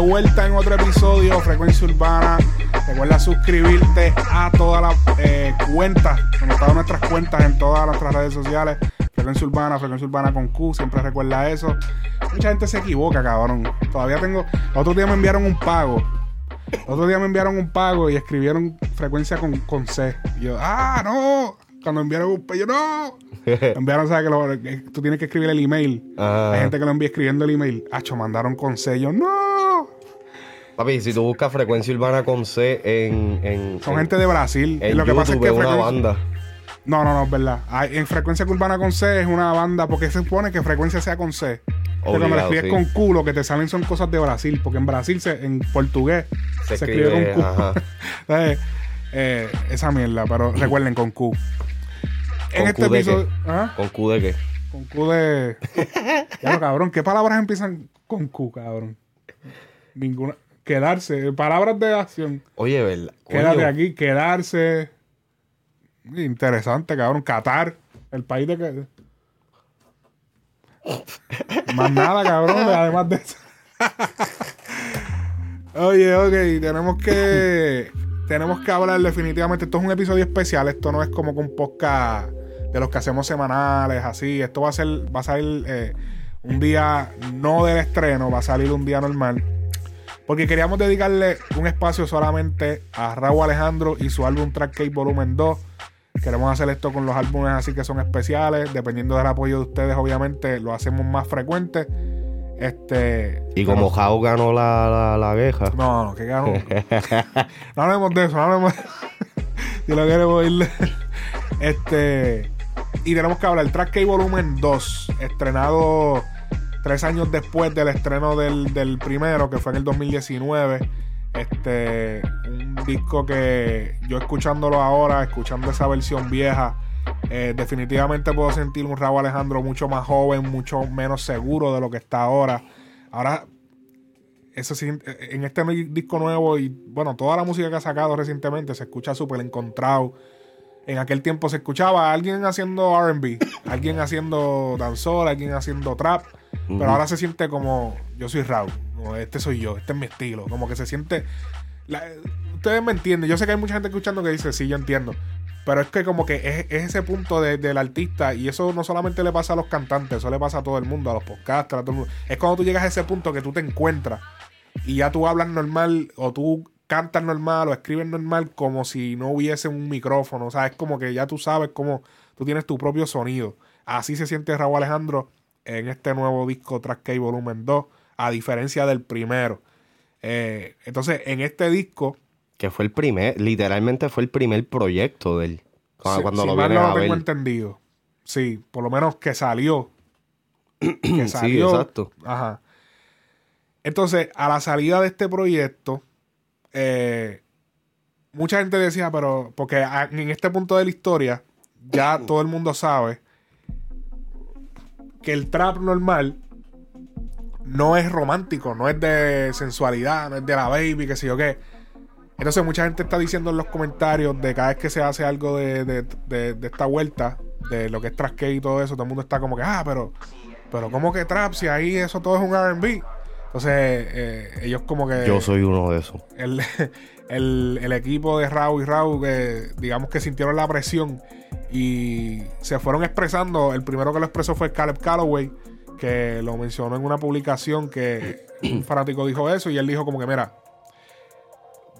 vuelta en otro episodio, Frecuencia Urbana. Recuerda suscribirte a todas las eh, cuentas, todas nuestras cuentas en todas nuestras redes sociales. Frecuencia Urbana, Frecuencia Urbana con Q, siempre recuerda eso. Mucha gente se equivoca, cabrón. Todavía tengo. otro día me enviaron un pago. otro día me enviaron un pago y escribieron frecuencia con, con C. Y yo, ¡ah, no! Cuando enviaron un pago, yo, ¡no! enviaron, ¿sabes? Que, tú tienes que escribir el email. Hay gente que lo envía escribiendo el email. Hacho, mandaron con C. Yo, ¡no! Papi, si tú buscas frecuencia urbana con C en. en Son gente de Brasil. En lo que pasa es que. una banda. No, no, no, es verdad. en frecuencia urbana con C es una banda porque se supone que frecuencia sea con C. Pero cuando lo escribes con Q, lo que te salen son cosas de Brasil, porque en Brasil, se, en portugués, se, escribe, con Q. Eh, esa mierda, pero recuerden con Q. En este episodio. ¿ah? ¿Con Q de qué? Con Q de. ya, cabrón, ¿qué palabras empiezan con Q, cabrón? Ninguna. Quedarse, palabras de acción. Oye, ¿verdad? Quédate aquí, quedarse. Interesante, cabrón. Qatar, el país de que. Más nada, cabrón, además de eso. Oye, ok, tenemos que. Tenemos que hablar definitivamente. Esto es un episodio especial. Esto no es como con un podcast de los que hacemos semanales, así. Esto va a ser, va a salir eh, un día no del estreno, va a salir un día normal. Porque queríamos dedicarle un espacio solamente a Raúl Alejandro y su álbum Track Cake Volumen 2 Queremos hacer esto con los álbumes así que son especiales. Dependiendo del apoyo de ustedes, obviamente, lo hacemos más frecuente. Este. Y como Jao ganó la, la, queja. No, no, que ganó. no hablemos de eso, no hablemos de Si lo queremos irle. Este. Y tenemos que hablar. Track K Volumen 2, estrenado tres años después del estreno del, del primero, que fue en el 2019 este, un disco que yo escuchándolo ahora, escuchando esa versión vieja, eh, definitivamente puedo sentir un Raúl Alejandro mucho más joven, mucho menos seguro de lo que está ahora. Ahora, eso sí, en este disco nuevo y bueno, toda la música que ha sacado recientemente se escucha súper encontrado. En aquel tiempo se escuchaba a alguien haciendo RB, alguien haciendo danzor, alguien haciendo trap, pero ahora se siente como yo soy Raúl este soy yo, este es mi estilo. Como que se siente. ustedes me entienden. Yo sé que hay mucha gente escuchando que dice, sí, yo entiendo. Pero es que como que es, ese punto del artista y eso no solamente le pasa a los cantantes, eso le pasa a todo el mundo, a los podcasters, a todo el mundo. Es cuando tú llegas a ese punto que tú te encuentras y ya tú hablas normal o tú cantas normal o escribes normal como si no hubiese un micrófono. O sea, es como que ya tú sabes cómo tú tienes tu propio sonido. Así se siente Raúl Alejandro en este nuevo disco Track K Volumen 2 a diferencia del primero. Eh, entonces, en este disco. Que fue el primer, literalmente fue el primer proyecto de él. Cuando, lo mal no lo tengo entendido. Sí, por lo menos que salió. que salió. Sí, exacto. Ajá. Entonces, a la salida de este proyecto, eh, mucha gente decía, pero, porque en este punto de la historia, ya todo el mundo sabe que el trap normal no es romántico, no es de sensualidad, no es de la baby, qué sé yo qué. Entonces mucha gente está diciendo en los comentarios de cada vez que se hace algo de, esta vuelta, de lo que es trash y todo eso, todo el mundo está como que, ah, pero, pero ¿cómo que trap? Si ahí eso todo es un RB. Entonces eh, ellos como que... Yo soy uno de esos. El, el, equipo de Raúl y Raúl, que digamos que sintieron la presión y se fueron expresando. El primero que lo expresó fue Caleb Calloway que lo mencionó en una publicación que un fanático dijo eso y él dijo como que, mira,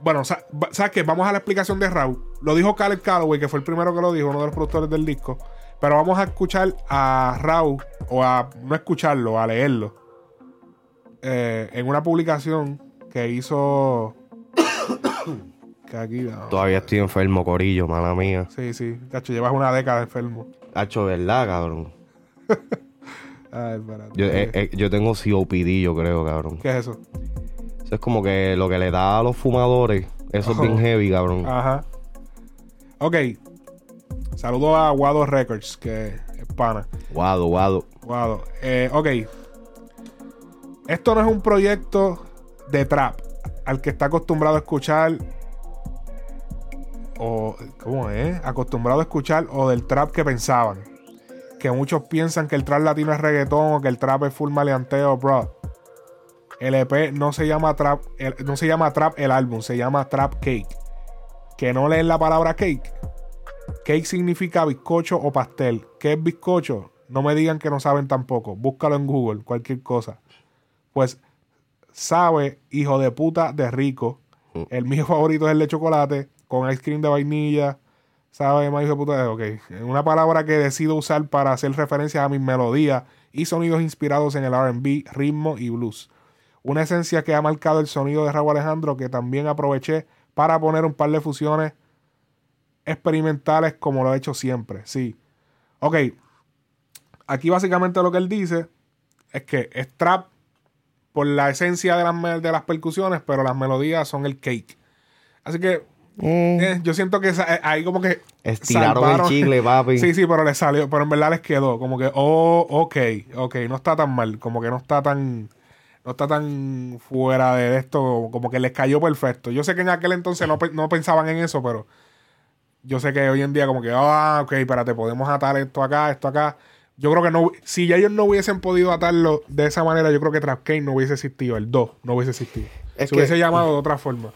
bueno, ¿sabes qué? Vamos a la explicación de Raúl. Lo dijo Caleb Calloway, que fue el primero que lo dijo, uno de los productores del disco. Pero vamos a escuchar a Raúl, o a no escucharlo, a leerlo. Eh, en una publicación que hizo. Todavía estoy enfermo, Corillo, mala mía. Sí, sí. Cacho, llevas una década enfermo. Cacho, ¿verdad, cabrón? yo, eh, eh, yo tengo COPD, yo creo, cabrón. ¿Qué es eso? Eso es como que lo que le da a los fumadores. Eso es bien heavy, cabrón. Ajá. Ok. Saludo a Guado Records, que es pana. Guado, Guado. Guado. Eh, ok. Esto no es un proyecto de trap al que está acostumbrado a escuchar. O. ¿Cómo es? Acostumbrado a escuchar o del trap que pensaban que muchos piensan que el trap latino es reggaetón o que el trap es full maleanteo, bro. El EP no se llama Trap, el- no se llama Trap el álbum, se llama Trap Cake. Que no leen la palabra cake. Cake significa bizcocho o pastel. ¿Qué es bizcocho? No me digan que no saben tampoco. Búscalo en Google, cualquier cosa. Pues sabe, hijo de puta de rico. El mío favorito es el de chocolate, con ice cream de vainilla. Sabe, más hijo de puta de. Ok. Una palabra que decido usar para hacer referencias a mis melodías y sonidos inspirados en el RB, ritmo y blues. Una esencia que ha marcado el sonido de Raúl Alejandro que también aproveché para poner un par de fusiones experimentales como lo he hecho siempre. Sí. Ok. Aquí básicamente lo que él dice es que es trap por la esencia de las, de las percusiones, pero las melodías son el cake. Así que eh, yo siento que eh, ahí como que Estiraron el salvaron- chicle, papi. Sí, sí, pero le salió, pero en verdad les quedó como que oh, ok, ok, no está tan mal, como que no está tan no está tan fuera de esto, como que les cayó perfecto. Yo sé que en aquel entonces no, no pensaban en eso, pero yo sé que hoy en día como que, ah, ok, espérate, podemos atar esto acá, esto acá. Yo creo que no, si ya ellos no hubiesen podido atarlo de esa manera, yo creo que Trap King no hubiese existido, el 2 no hubiese existido. Es Se que- hubiese llamado de otra forma.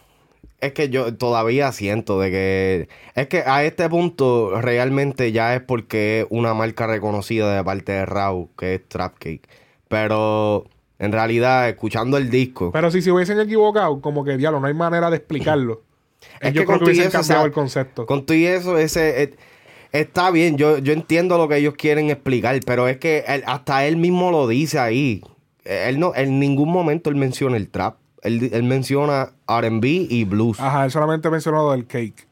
Es que yo todavía siento de que... Es que a este punto realmente ya es porque es una marca reconocida de parte de Raw, que es Trapcake. Pero en realidad, escuchando el disco... Pero si se hubiesen equivocado, como que, diablo, no hay manera de explicarlo. Es yo que creo con que hubiesen cambiado o sea, el concepto. Con todo y eso, ese... eh, está bien, yo, yo entiendo lo que ellos quieren explicar, pero es que él- hasta él mismo lo dice ahí. Eh, Él no, en ningún momento él menciona el trap. Él, él menciona R&B y blues. Ajá, él solamente mencionó lo del cake.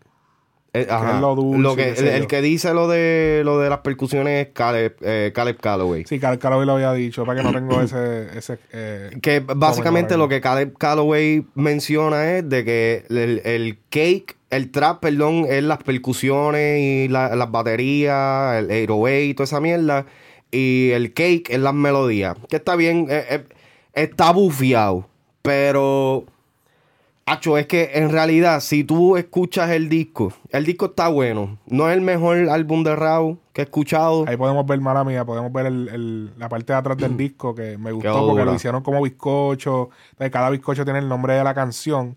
Eh, ajá. es lo dulce, que, el, que dice lo de lo de las percusiones es Caleb, eh, Caleb Calloway. Sí, Cal Calloway lo había dicho, para que no tengo ese... ese eh, Que básicamente lo que Caleb Calloway menciona es de que el, el cake, el trap, perdón, es las percusiones y la- las baterías, el 808 y toda esa mierda. Y el cake es las melodías. Que está bien, eh, eh, está bufiado. Pero, Acho, es que en realidad, si tú escuchas el disco, el disco está bueno. No es el mejor álbum de Raw que he escuchado. Ahí podemos ver, mala mía, podemos ver el- el- la parte de atrás del disco que me gustó porque dura. lo hicieron como bizcocho. Cada bizcocho tiene el nombre de la canción.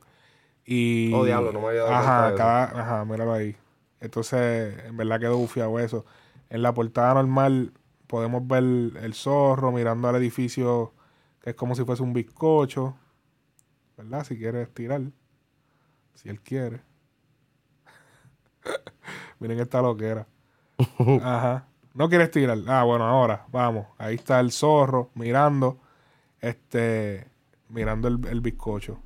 Y. Oh, diablo, no me había dado Ajá, cada, ajá, míralo ahí. Entonces, en verdad quedó bufiado eso. En la portada normal podemos ver el zorro mirando al edificio que es como si fuese un bizcocho. ¿Verdad? Si quiere estirar. Si él quiere. Miren esta loquera. Ajá. No quieres tirar. Ah, bueno, ahora, vamos. Ahí está el zorro mirando. Este. Mirando el, el bizcocho.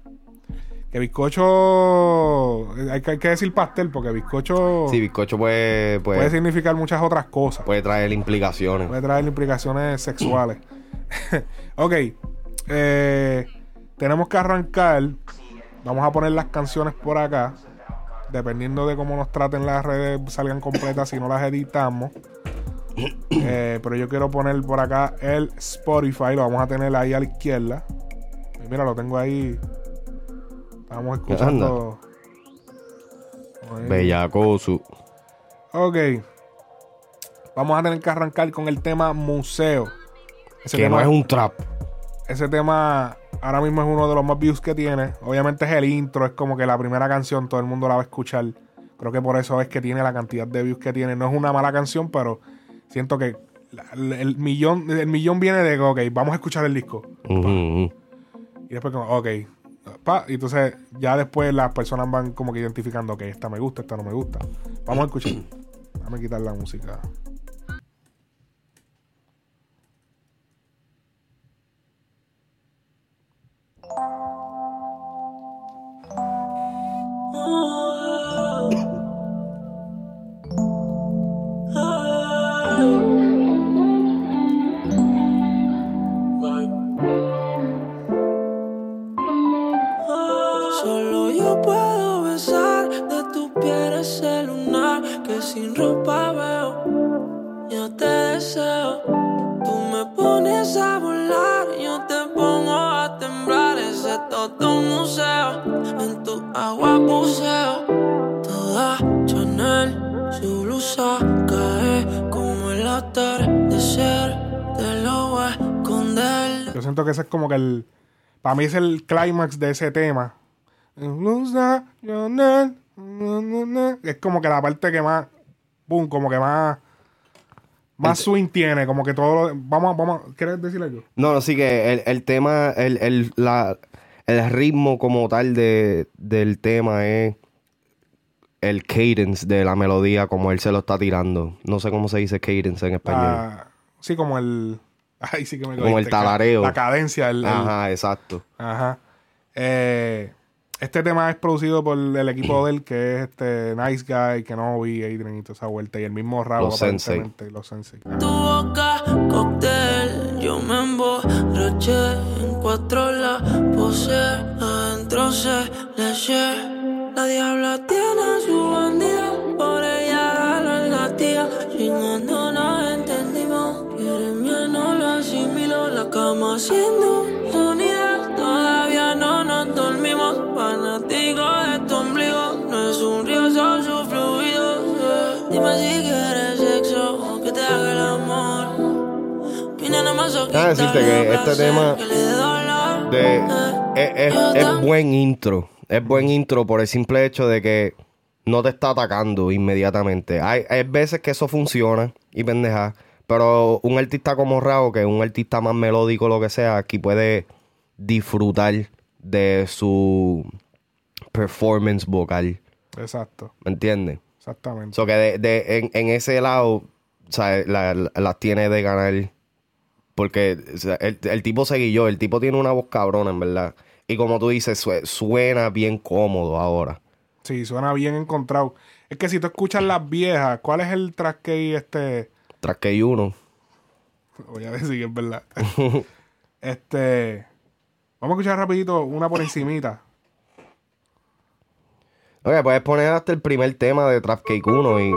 Que bizcocho. Hay que, hay que decir pastel, porque bizcocho Sí, bizcocho puede, puede, puede significar muchas otras cosas. puede traer implicaciones. Puede traer implicaciones sexuales. ok. eh, tenemos que arrancar. Vamos a poner las canciones por acá. Dependiendo de cómo nos traten las redes, salgan completas si no las editamos. Eh, pero yo quiero poner por acá el Spotify. Lo vamos a tener ahí a la izquierda. Y mira, lo tengo ahí. Estamos escuchando. Ahí. Bellacoso. Ok. Vamos a tener que arrancar con el tema museo. Ese Que tema, no es un trap. ese tema ahora mismo es uno de los más views que tiene. Obviamente es el intro, es como que la primera canción todo el mundo la va a escuchar. Creo que por eso es que tiene la cantidad de views que tiene. No es una mala canción, pero siento que el millón, el millón viene de, ok, vamos a escuchar el disco. Y después como, ok. Pa, y entonces ya después las personas van como que identificando, ok, esta me gusta, esta no me gusta. Vamos a escuchar. Déjame quitar la música. Solo sin ropa veo. Yo te deseo. Tú me pones a volar, yo te pongo a temblar. Ese todo un museo. En tu agua buceo. Toda Chanel, su blusa cae como el atardecer. Te lo voy a esconder. Yo siento que ese es como que el. Para mí es el clímax de ese tema. Es como que la parte que más. Boom, como que más. Más swing tiene, como que todo. lo- Vamos, vamos. ¿Quieres decir algo? No, no, sí que el, el tema, el, el, la, el ritmo como tal de, del tema es el cadence de la melodía, como él se lo está tirando. No sé cómo se dice cadence en español. Ah, sí, como el. Ay, sí que me Como el talareo. La cadencia, el- Ajá, exacto. Ajá. Eh, este tema es producido por el equipo de él, que es este Nice Guy, Kenobi, Adrian y toda esa vuelta. Y el mismo Rabo, Los Sensei. aparentemente, Los Sensei. Tu boca, cóctel, yo me emborraché en cuatro la pose, adentro se leche. La diabla tiene su bandida, por ella jalo en la tía. Chingando nos entendimos, quiere mía no lo asimilo. La cama haciendo Fanático de tu ombligo, no es un río, son sus fluidos. eh. Dime si quieres sexo o que te haga el amor. Mi nena masoquista, Ah, decirte que este tema De, eh. es, es- es buen intro. Es buen intro por el simple hecho de que no te está atacando inmediatamente. Hay, hay veces que eso funciona y pendeja. Pero un artista como Rao, que es un artista más melódico, lo que sea, aquí puede disfrutar de su performance vocal. Exacto, ¿Me entiendes? exactamente. So que de, de- en, en ese lado, o sea, la- la- las tiene de ganar. Porque o sea, el, el tipo se guilló, el tipo tiene una voz cabrona, en verdad. Y como tú dices, sue- suena bien cómodo ahora. Sí, suena bien encontrado. Es que si tú escuchas las viejas, ¿cuál es el track que este? Tras que uno. Voy a decir que es verdad. este. Vamos a escuchar rapidito una por encimita. Ok, puedes poner hasta el primer tema de Trap Cake 1 y.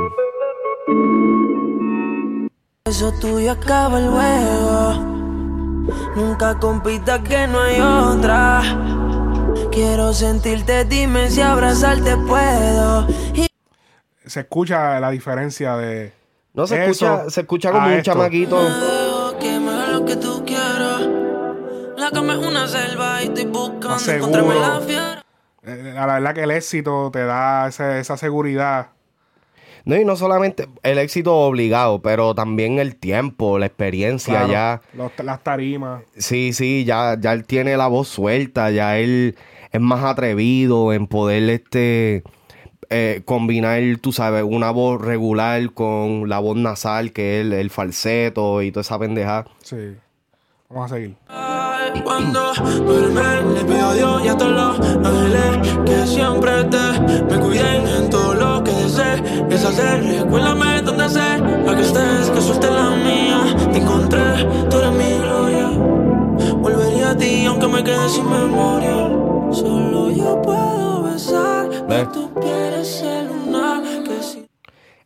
Eso tuyo acaba luego. Nunca compitas que no hay otra. Quiero sentirte, dime si abrazarte puedo. Y Se escucha la diferencia de. No se eso escucha, se escucha como a un esto. chamaquito. La cama es una selva y estoy buscando Más encontrarme seguro. la fiera. Eh, la verdad que el éxito te da ese- esa seguridad. No, y no solamente el éxito obligado, pero también el tiempo, la experiencia Claro, ya. los- las tarimas. Sí, sí, ya, ya él tiene la voz suelta, ya él es más atrevido en poder este eh, combinar, tú sabes, una voz regular con la voz nasal, que es el, el falseto y toda esa pendeja. Sí. Vamos a seguir. Cuando duerme, le pido a Dios y a todos los ángeles que siempre te me cuiden en todo lo que desees. Es hacer, recuérdame donde sea a que estés, que suelte la mía. Te encontré, tú eres mi gloria. Volvería a ti aunque me quede sin memoria. Solo yo puedo besar de tu piel ese lunar que si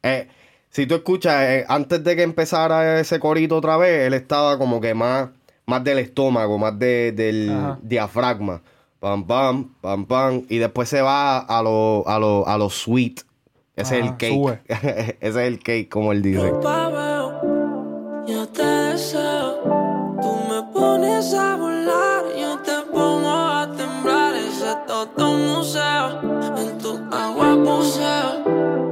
Eh, si tú escuchas, eh, antes de que empezara ese corito otra vez, él estaba como que más, más del estómago, más de- del Ajá. diafragma. Pam, pam, pam, pam. Y después se va a lo, a lo, a lo sweet. Ese es Ajá, el cake. Ese es el cake, como él dice. yo te deseo. Tú me pones a volar, yo te pongo a temblar. Ese todo un museo, en tu agua buceo.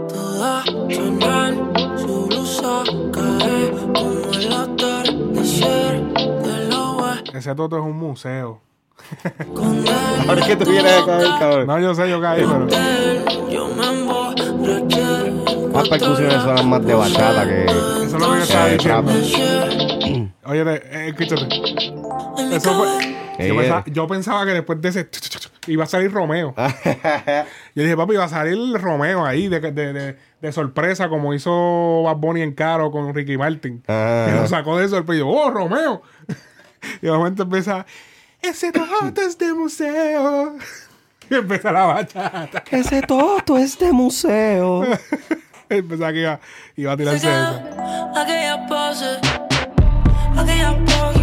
Toda sonar, su blusa cae Ese toto es un museo. Ahora que tú vienes acá, cabrón. No, yo sé, yo caí, pero. Las percusiones suenan más de bachata que. Eso es lo que yo estaba diciendo. Oye, eh, escúchate. Eso fue-. Eh, Yo pensaba, yo pensaba que después de ese iba a salir Romeo. Yo dije, papi, iba a salir Romeo ahí de, de, de, de sorpresa, como hizo Bad Bunny en Caro con Ricky Martin. Ah. Y lo sacó de sorpresa. Y yo, ¡oh, Romeo! y de momento empieza, ese toto es de museo. y empieza la bachata. Ese toto es de museo. y pensaba que iba, iba a tirarse eso. Aquella pose, aquella pose,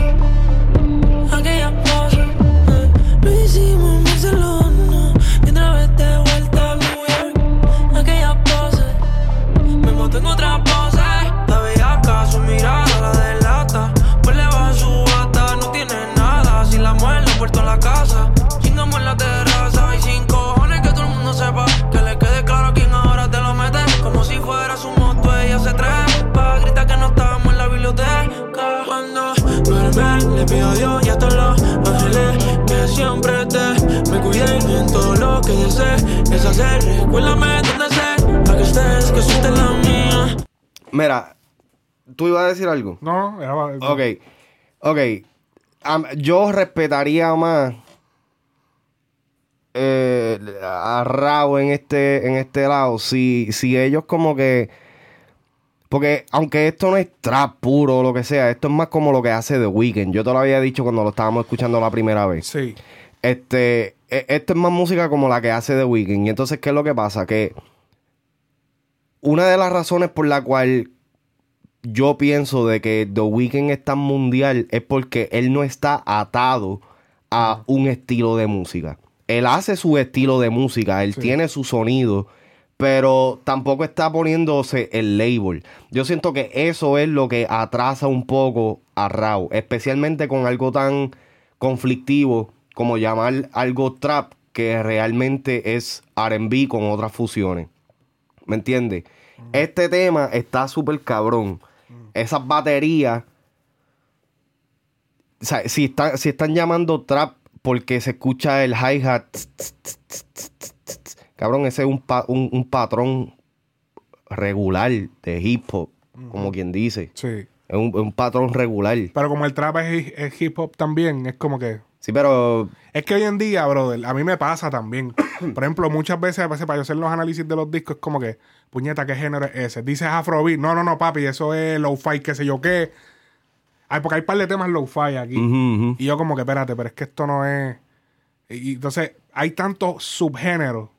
le pido a Dios y a todos los ángeles que siempre te me cuiden en todo lo que desees. Es hacer, recuérdame donde sé. A que estés, que suste la mía. Mira, ¿tú ibas a decir algo? No, era, Ok, ok. Am- yo respetaría más eh, a Rao en este, en este lado. Si, si ellos como que... Porque aunque esto no es trap puro o lo que sea, esto es más como lo que hace The Weeknd. Yo te lo había dicho cuando lo estábamos escuchando la primera vez. Sí. Este, e- esto es más música como la que hace The Weeknd. Y entonces, ¿qué es lo que pasa? Que una de las razones por la cual yo pienso de que The Weeknd es tan mundial es porque él no está atado a un estilo de música. Él hace su estilo de música, él Sí. tiene su sonido, pero tampoco está poniéndose el label. Yo siento que eso es lo que atrasa un poco a Raw, especialmente con algo tan conflictivo como llamar algo trap que realmente es R&B con otras fusiones. ¿Me entiendes? Este tema está súper cabrón. Esas baterías. O sea, si, están- si están llamando trap porque se escucha el hi-hat. Cabrón, ese es un, pa- un, un patrón regular de hip hop, como quien dice. Sí. Es un, patrón regular. Pero como el trap es, hi- es hip hop también, es como que. Sí, pero Es que hoy en día, brother, a mí me pasa también. Por ejemplo, muchas veces, a veces para yo hacer los análisis de los discos, es como que, puñeta, ¿qué género es ese? Dices Afrobeat. No, no, no, papi, eso es low-fi, qué sé yo qué. Ay, porque hay un par de temas low-fi aquí. Y yo como que, espérate, pero es que esto no es... Y entonces, hay tantos subgéneros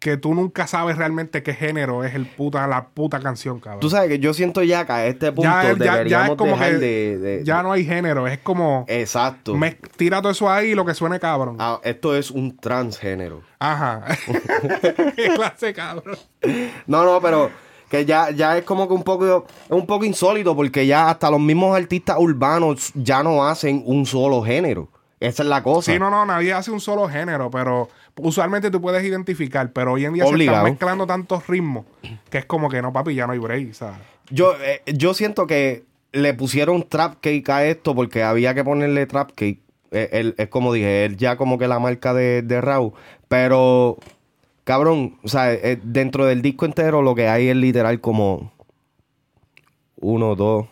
que tú nunca sabes realmente qué género es el puta, la puta canción, cabrón. tú sabes que yo siento ya que a este punto ya, ya- ya deberíamos es como dejar que de, de- ya no hay género, es como... Exacto. me, tira todo eso ahí y lo que suene cabrón. Ah, esto es un transgénero. Ajá. Qué clase, cabrón. No, no, pero que ya, ya es como que un poco, es un poco insólito porque ya hasta los mismos artistas urbanos ya no hacen un solo género. Esa es la cosa. Sí, no, no, nadie hace un solo género, pero usualmente tú puedes identificar, pero hoy en día Obligado. se están mezclando tantos ritmos que es como que no, papi, ya no hay break, ¿sabes? Yo, eh, yo siento que le pusieron trap cake a esto porque había que ponerle trap cake. Eh, él- es como dije, él ya como que la marca de, de Raw. Pero, cabrón, o sea, eh, dentro del disco entero lo que hay es literal como uno, dos.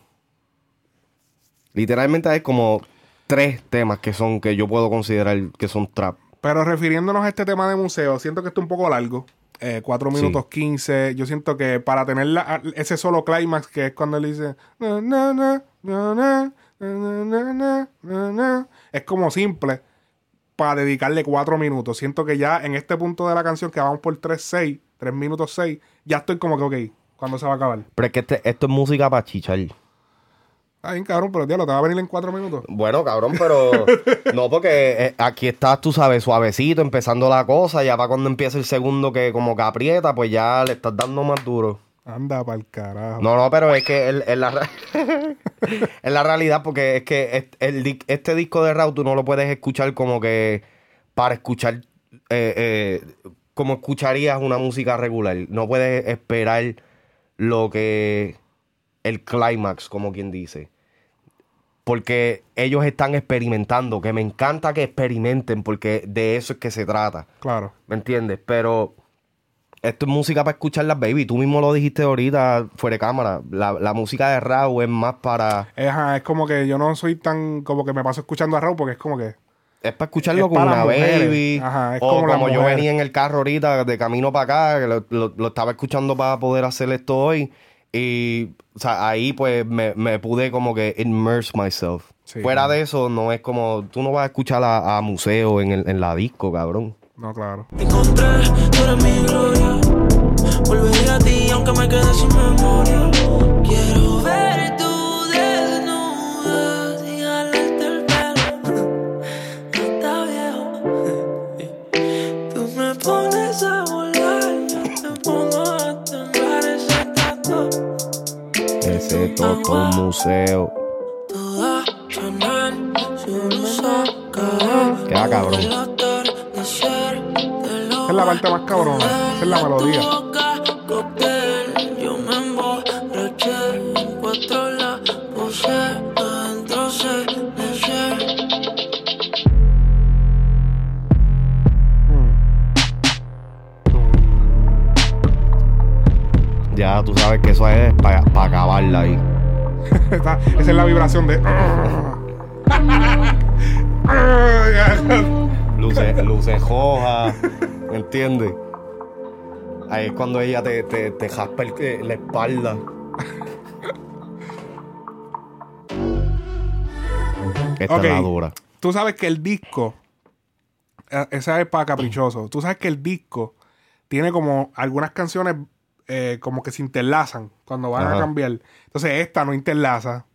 Literalmente hay como tres temas que son, que yo puedo considerar que son trap. Pero refiriéndonos a este tema de museo, siento que está un poco largo. Eh, 4 minutos sí. 15. Yo siento que para tener ese solo climax que es cuando él dice. Es como simple para dedicarle 4 minutos. Siento que ya en este punto de la canción que vamos por 3, 6, 3 minutos 6, ya estoy como que, ok, ¿cuándo se va a acabar? Pero es que este, esto es música para chichar. Está bien, cabrón, pero diablo, te va a venir en 4 minutos. Bueno, cabrón, pero no porque eh, aquí estás, tú sabes, suavecito, empezando la cosa, ya para cuando empieza el segundo que como que aprieta, pues ya le estás dando más duro. Anda pa'l carajo. No, no, pero es que el- en la, en la realidad, porque es que el, este disco de Raw tú no lo puedes escuchar como que para escuchar, eh, eh, como escucharías una música regular. No puedes esperar lo que el clímax, como quien dice. Porque ellos están experimentando, que me encanta que experimenten, porque de eso es que se trata. Claro. ¿Me entiendes? Pero esto es música para escucharlas, baby. Tú mismo lo dijiste ahorita fuera de cámara. La, la música de Raw es más para. Es, ajá, es como que yo no soy tan como que me paso escuchando a Raúl porque es como que Es para escucharlo Es con para una baby. Ajá, es o como como, yo venía en el carro ahorita de camino para acá, lo, lo- lo estaba escuchando para poder hacer esto hoy. Y o sea, ahí pues me, me pude como que immerse myself. Sí, Fuera claro. de eso, no es como. Tú no vas a escuchar a, a museo en, el- en la disco, cabrón. no, claro. Te encontré, tú eres mi gloria. Volveré a ti aunque me quede sin memoria. Museo. Toda Chanel, su blusa, cara Queda cabrón. Esa es la parte más cabrona. Esa es la melodía. De. Luces, luces hojas, ¿me entiendes? Ahí es cuando ella te, te, te jaspa el- eh, la espalda. Esta Ok. es la dura. Tú sabes que el disco. eh, Esa es para caprichoso. Tú sabes que el disco tiene como algunas canciones eh, como que se interlazan cuando van a cambiar. Entonces esta no interlaza.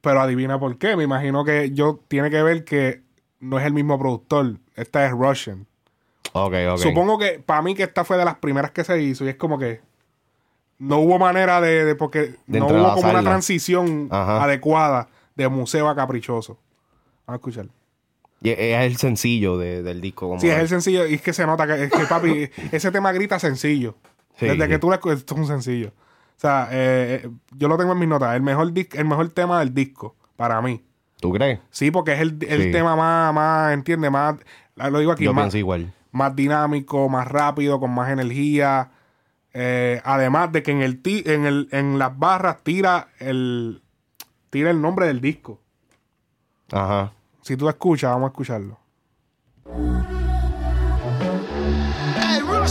Pero adivina por qué. Me imagino que yo tiene que ver que no es el mismo productor. Esta es Russian. Ok, ok. Supongo que para mí que esta fue de las primeras que se hizo y es como que no hubo manera de, de- porque De no hubo como una transición Ajá. adecuada de museo a caprichoso. Vamos a escuchar. Y es el sencillo de- del disco. Como Sí, es el sencillo y es que se nota que, es que papi, ese tema grita sencillo. Sí, Desde que tú esto es un sencillo. O sea, eh, eh, yo lo tengo en mis notas. El mejor, dis- el mejor tema del disco, para mí. ¿Tú crees? Sí, porque es el, el Sí. tema más, más, ¿entiendes? Más, lo digo aquí, Yo más, pienso igual. más dinámico, más rápido, con más energía. Eh, además de que en el, ti- en el en las barras tira el tira el nombre del disco. Ajá. Si tú escuchas, vamos a escucharlo. No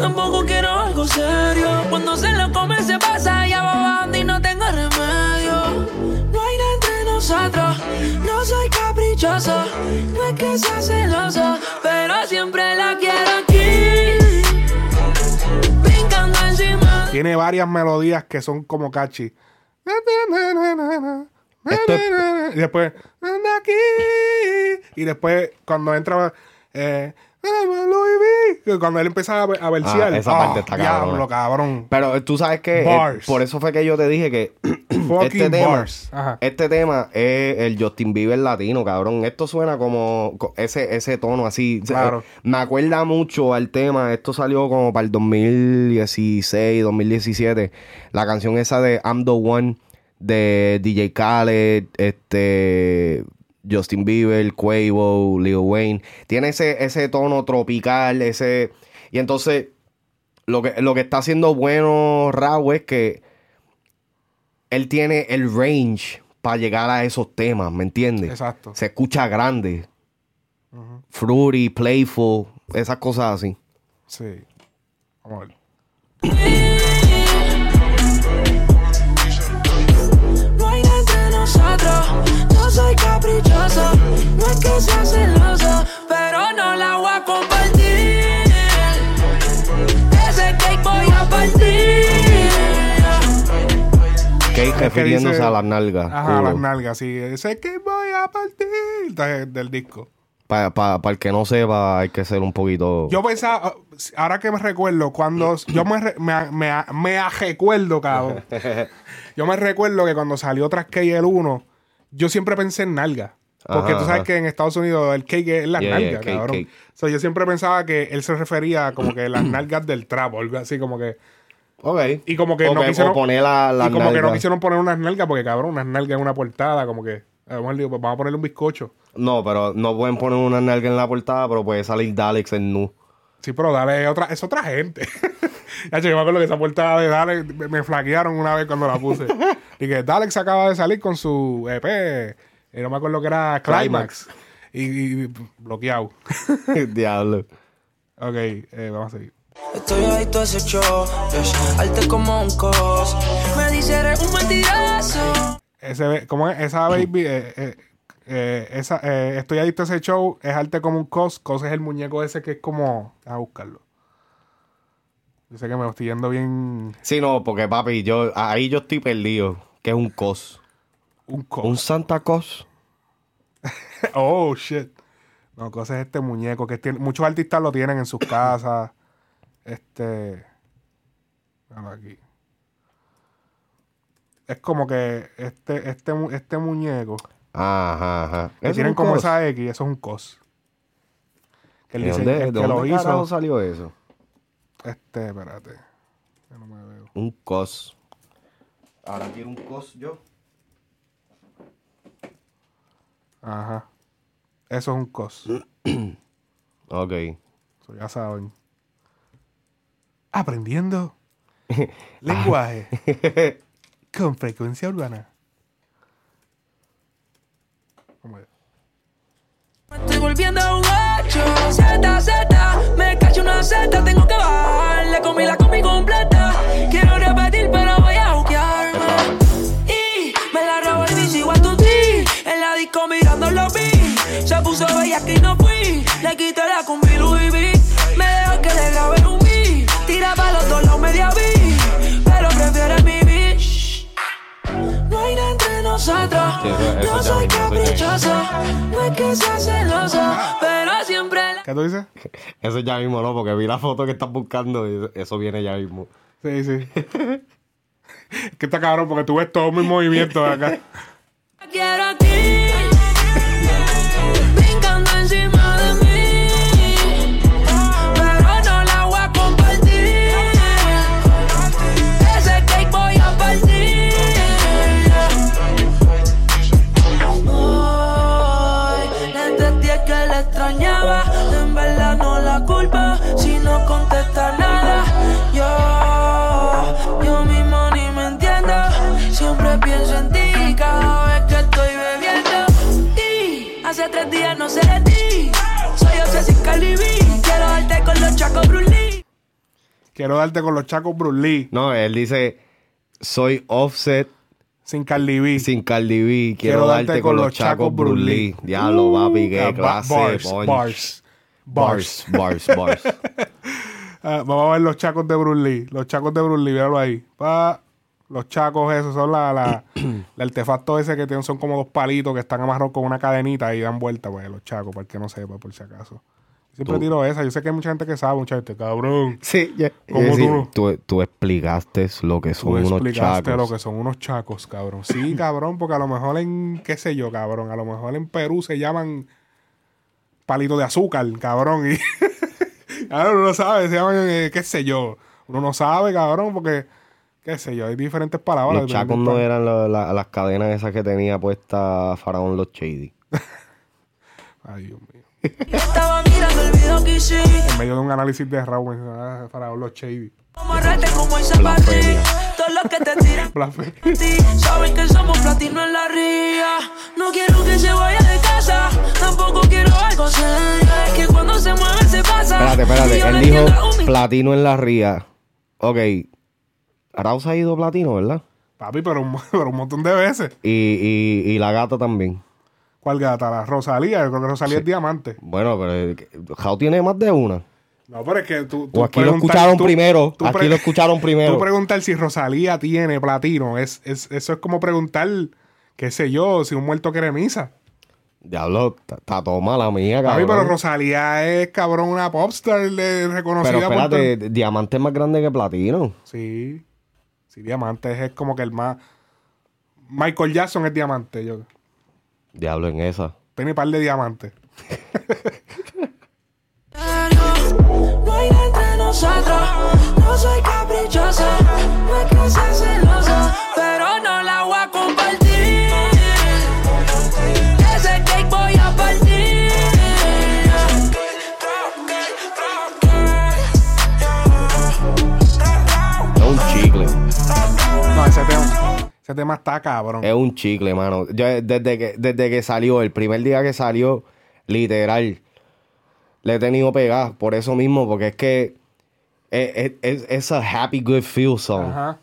tampoco quiero algo serio. Cuando se lo come se pasa, ya va bajando y no tengo remedio. No hay nada entre nosotros, no soy caprichoso, no es que sea celoso, pero siempre la quiero aquí. Brincando encima. Tiene varias melodías que son como catchy. Este- Y después, "Anda aquí. Y después, cuando entra, eh, Louis V, cuando él empieza a, versear, Ah, esa ah, está diablo, cabrona. cabrón. Pero tú sabes que eh, por eso fue que yo te dije que este tema, este tema es el Justin Bieber latino, cabrón. Esto suena como co- ese, ese tono así. Claro. Me acuerda mucho al tema. Esto salió como para el 2016, 2017. La canción esa de I'm the One de DJ Khaled, este Justin Bieber, Quavo, Lil Wayne. Tiene ese, ese tono tropical, ese. Y entonces, lo que, lo que está haciendo bueno Raúl es que él tiene el range para llegar a esos temas, ¿me entiendes? Exacto. Se escucha grande. Fruity, playful, esas cosas así. Sí. Vamos a ver. Refiriéndose dice- a las nalgas. Ajá, las nalgas, sí. Ese que voy a partir de- del disco. Para el que no sepa, hay que ser un poquito. Yo pensaba, ahora que me recuerdo, cuando yo me, me, me, me recuerdo, cabrón. yo me recuerdo que cuando salió tras Cake el 1, yo siempre pensé en nalga. Porque Ajá, tú sabes ajá. que en Estados Unidos el cake es la Yeah, nalga, yeah, cake, cabrón. cake. So, yo siempre pensaba que él se refería a como que las nalgas del trap algo así, como que. Ok. Y como que Ok, no quisieron. poner la, la y como que no quisieron poner unas nalgas, porque cabrón, unas nalgas en una portada, como que. A lo mejor digo, pues vamos a ponerle un bizcocho. No, pero no pueden poner una nalga en la portada, pero puede salir Daleks en nu. Sí, pero dale otra, es otra gente. ya yo me acuerdo que esa portada de Dale me, me flaquearon una vez cuando la puse. y que Dalek se acaba de salir con su EP. Y no me acuerdo que era Climax. Y, y bloqueado. Diablo. ok, eh, vamos a seguir. Estoy adicto a ese show, yes, arte como un cos. Me dice eres un mentiroso. Ese, ¿Cómo es? Esa baby. eh, eh, eh, esa, eh, estoy adicto a ese show. Es arte como un cos. Cos es el muñeco ese que es como. A buscarlo. Yo sé que me estoy yendo bien. Sí, no, porque papi, yo ahí yo estoy perdido. Que es un cos. Un cos. Un Santa Cos. Oh, shit. No, cosa es este muñeco que tiene, muchos artistas lo tienen en sus casas. Este. Aquí. es como que este, este, este muñeco Ajá, ajá. que tienen como cos. esa X, eso es un cos. Que el ¿De dise- dónde, el de que lo dónde carajo hizo. salió eso? Este, espérate. Yo no me veo. Un cos. Ahora quiero un cos yo. Ajá. Eso es un cos. Ok. Eso ya saben. Aprendiendo lenguaje con frecuencia urbana. Vamos a ver. Me estoy volviendo un ocho. Z, Z, me cacho una Z, tengo que bajar. Le comí la comí completa. Quiero repetir, pero voy a buquearme. Y me la robó el bici igual tu ti. En la disco mirando los beats. Se puso bella que no fui. Le quité la combi Louis V. Me dejó que le grabé. Tira para los dos lados media vi. Pero prefiere mi bitch. No hay nada entre nosotros. Sí, eso- eso no soy caprichosa. No es que sea celosa. Pero siempre la ¿Qué tú dices? Eso ya mismo no, porque vi la foto que estás buscando y eso viene ya mismo. Sí, sí. que está cabrón porque tú ves todos mis movimientos acá. quiero aquí. Extrañaba. En verdad no la culpa si no contesta nada. Yo, yo mismo ni me entiendo. Siempre pienso en ti cada vez que estoy bebiendo. Y hace tres días no sé de ti. Soy José sin Calibi. Quiero darte con los chacos Bruce Lee. Quiero darte con los chacos Bruce Lee, No, él dice, soy offset sin Cardi B. sin Cardi B. Quiero, darte, con los chacos Bruce Lee. Diablo, papi, qué clase. bars, bars, bars. Bars. Ah, vamos a ver los chacos de Bruce Lee. Los chacos de Bruce Lee, míralo ahí. Pa, los chacos esos son la, la, el artefacto ese que tienen, son como dos palitos que están amarrados con una cadenita y dan vuelta, pues, los chacos, para el que no sepa, por si acaso. Siempre Tú. tiro esa. Yo sé que hay mucha gente que sabe, mucha gente, cabrón. Sí, ya. ¿Cómo tú tú, tú explicaste lo que son Tú unos explicaste chacos. lo que son unos chacos, cabrón. Sí, cabrón, porque a lo mejor en, qué sé yo, cabrón, a lo mejor en Perú se llaman palitos de azúcar, cabrón. Y claro, uno no sabe, se llaman, eh, qué sé yo. Uno no sabe, cabrón, porque, qué sé yo, hay diferentes palabras. Los chacos no eran la- las cadenas esas que tenía puesta Faraón Los Shady. Ay, Dios mío. Yo estaba mirando el video que hice. En medio de un análisis de Raúl, ah, para los shady. Como el. Todos los que te tiran saben que somos platino en la ría. No quiero que se vaya de casa. Tampoco quiero algo serio. Es que cuando se mueve se pasa. Espérate, espérate. Él dijo platino en la ría. Ok. Arauz ha ido platino, ¿verdad? Papi, pero un, pero un montón de veces. Y, y, y la gata también. ¿Cuál gata? La Rosalía. Yo creo que Rosalía es diamante. Bueno, pero Jao tiene más de una. No, pero es que tú. tú O aquí lo escucharon tú- primero. tú Aquí lo escucharon primero. Tú preguntar si Rosalía tiene platino. Es, es- eso es como preguntar, qué sé yo, si un muerto quiere misa. Diablo, está- todo mala mía, cabrón. pero Rosalía es cabrón una popstar de- reconocida Pero espérate, diamante es más grande que platino. Sí. Sí, diamante es como que el más. Michael Jackson es diamante. Yo. Diablo en esa. Tiene par de diamantes. No hay entre nosotros. No soy caprichosa. No es ese tema está cabrón. Es un chicle, mano. Yo desde que, desde que salió, el primer día que salió, literal, le he tenido pegada por eso mismo, porque es que es, es, es a happy good feel song. Ajá.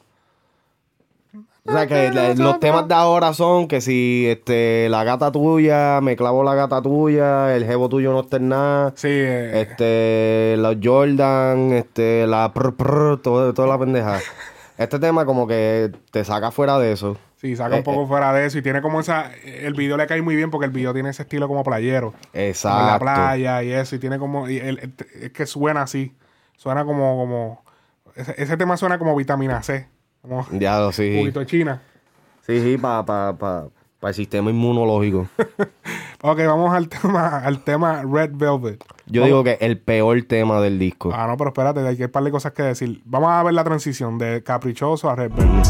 O sea que la- los temas de ahora son que si este la gata tuya, me clavo la gata tuya, el jevo tuyo no está en nada. Sí, eh, Este, los Jordan, este, la prr, prr, todo- toda la pendeja. Este tema como que te saca fuera de eso. sí, saca un eh, poco fuera de eso. Y tiene como esa. El video le cae muy bien porque el video tiene ese estilo como playero. Como en la Exacto. playa y eso. Y tiene como. y el- el- es que suena así. Suena como. como ese, ese tema suena como vitamina C. Como un Ya lo sí. juguito de China. Sí, sí, para pa, pa, pa el sistema inmunológico. Ok, vamos al tema, al tema Red Velvet. Yo digo que el peor tema del disco. Ah, no, pero espérate, hay que un par de cosas que decir. Vamos a ver la transición de Caprichoso a completo.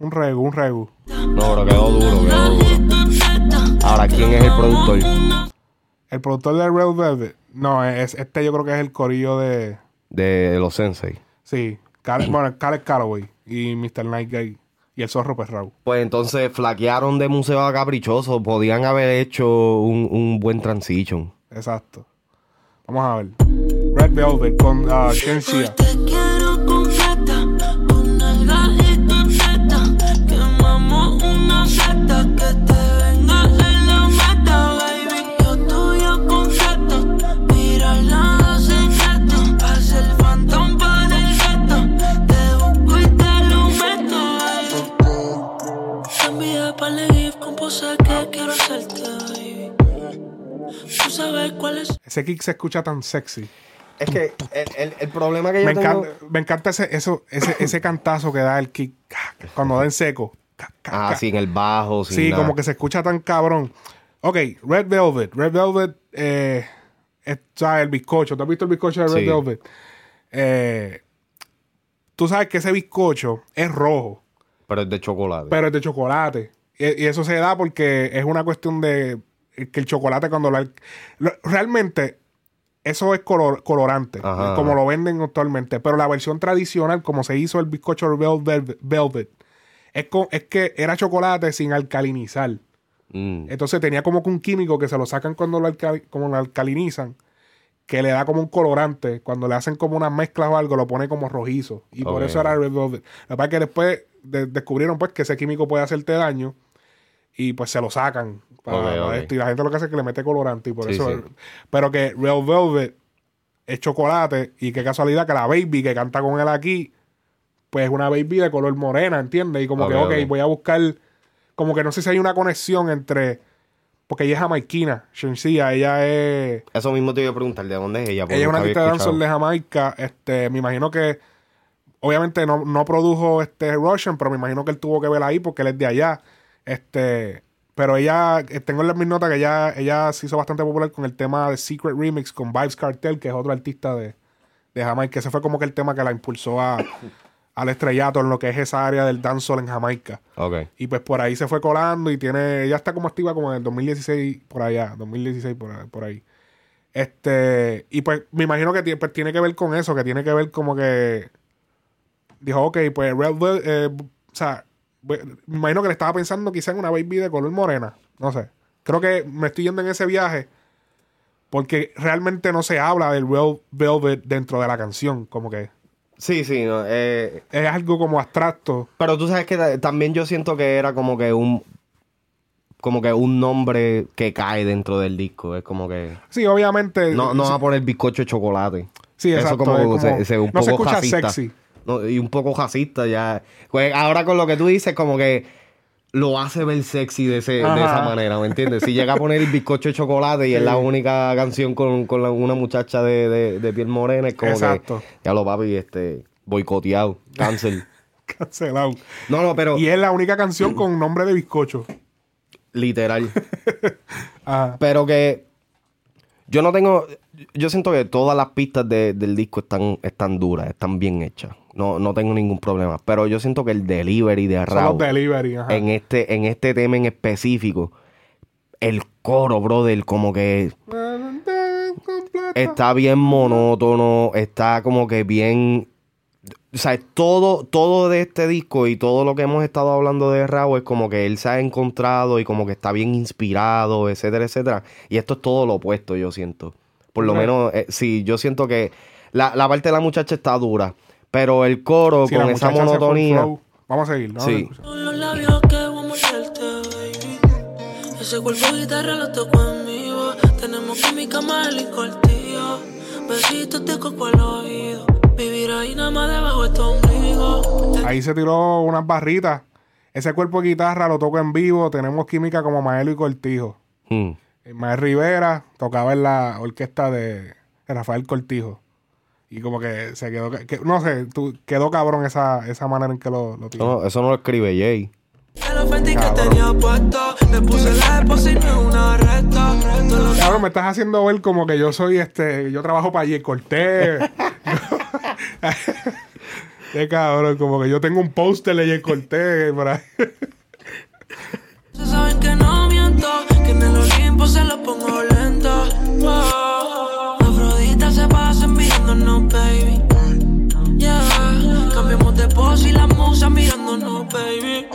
Un regu, un regu. No, pero quedó duro, quedó duro. Ahora, ¿quién es el productor? El productor de Red Velvet, no, es, este yo creo que es el corillo de. De los Sensei. Sí, Cal- bueno, Caleb Calloway y Mr. Night Guy y el zorro Perrau. Pues entonces flaquearon de museo a caprichoso. Podían haber hecho un, un buen transition. Exacto. Vamos a ver. Red Velvet con uh, cuál es. Ese kick se escucha tan sexy. Es que el, el- el problema que yo Me tengo... encanta, me encanta ese, eso, ese, ese cantazo que da el kick cuando da en seco. Ah, sin el bajo, sin Sí, nada. como que se escucha tan cabrón. Ok, Red Velvet. Red Velvet, eh, es- o sea, el bizcocho. ¿Tú has visto el bizcocho de Red Sí. Velvet? Eh, tú sabes que ese bizcocho es rojo, Pero es de chocolate. pero es de chocolate. Y, y eso se da porque es una cuestión de que el chocolate cuando la... lo- realmente eso es color- colorante, Ajá, como lo venden actualmente. Pero la versión tradicional, como se hizo el bizcocho Velvet, Velvet, es, co- es que era chocolate sin alcalinizar. Mm. Entonces tenía como que un químico que se lo sacan cuando lo, como lo alcalinizan, que le da como un colorante. Cuando le hacen como una mezcla o algo, lo pone como rojizo. Y por eso era Red Velvet. Lo que pasa es que después de- descubrieron pues que ese químico puede hacerte daño y pues se lo sacan. Para- esto. Y la gente lo que hace es que le mete colorante y por Sí, eso... sí. Pero que Red Velvet es chocolate y qué casualidad que la baby que canta con él aquí pues es una baby de color morena, ¿entiendes? Y como que, ok, voy a buscar, como que no sé si hay una conexión entre, porque ella es jamaiquina, Shensia, ella es, Eso mismo te iba a preguntar, ¿de dónde es ella? Porque ella es una artista de de. Jamaica, este, me imagino que, obviamente no, no produjo este Russian, pero me imagino que él tuvo que ver ahí porque él es de allá, este, pero ella, eh, tengo en mis notas que ella, ella se hizo bastante popular con el tema de Secret Remix con Vibes Cartel, que es otro artista de, de Jamaica, ese fue como que el tema que la impulsó a, al estrellato en lo que es esa área del dancehall en Jamaica. Ok. Y pues por ahí se fue colando y tiene, ella está como activa como en el 2016 por allá, 2016 por, por ahí. Este, y pues me imagino que tiene, pues, tiene que ver con eso, que tiene que ver como que dijo, ok, pues Red Velvet, eh, o sea, me imagino que le estaba pensando quizá en una baby de color morena, no sé. Creo que me estoy yendo en ese viaje porque realmente no se habla del Red Velvet dentro de la canción, como que Sí, sí, no, eh, es algo como abstracto. pero tú sabes que ta- también yo siento que era como que un como que un nombre que cae dentro del disco, es como que Sí, obviamente. no, no sí, va a poner bizcocho de chocolate. Sí, Eso exacto, como, es como- se, se ve un no se poco escucha racista. sexy. No, y un poco racista ya. Pues ahora con lo que tú dices, como que lo hace ver sexy de, ese, de esa manera, ¿me entiendes? Si llega a poner el bizcocho de chocolate y es la única canción con, con la- una muchacha de, de- de piel morena, es como Exacto. que ya lo papi, este, boicoteado, cancel. Cancelado. No, no, pero Y es la única canción con nombre de bizcocho. literal. Ajá. Pero que yo no tengo. Yo siento que todas las pistas de- del disco están, están duras, están bien hechas. No, no tengo ningún problema. Pero yo siento que el delivery de Raúl delivery. Ajá. en este, en este tema en específico, el coro, brother, como que está bien monótono, está como que bien. O sea, todo, todo de este disco y todo lo que hemos estado hablando de Raúl es como que él se ha encontrado y como que está bien inspirado, etcétera, etcétera. Y esto es todo lo opuesto, yo siento. Por lo menos, eh, sí, yo siento que la, la parte de la muchacha está dura, pero el coro Sí, la con esa monotonía. flow. Vamos a seguir. a Sí. Ese cuerpo guitarra lo toco en vivo. Tenemos química mal y cortillo. Besitos de coco al oído. Vivir ahí nada más debajo de tu ombligo. Ahí se tiró unas barritas. Ese cuerpo de guitarra lo toco en vivo. Tenemos química como Maelo y Cortijo. Hmm. Ismael Rivera tocaba en la orquesta de Rafael Cortijo. Y como que se quedó, que- no sé, tú- quedó cabrón esa, esa manera en que lo, lo tiró. No, eso no lo escribe Jay. El Fenty que Cabrón. me estás haciendo ver como que yo soy este, yo trabajo para J. Cortés. Qué cabrón, como que yo tengo un póster de J. Cortés por ahí. Saben que no miento, que en el Olimpo se lo pongo lento. Mirándonos, baby.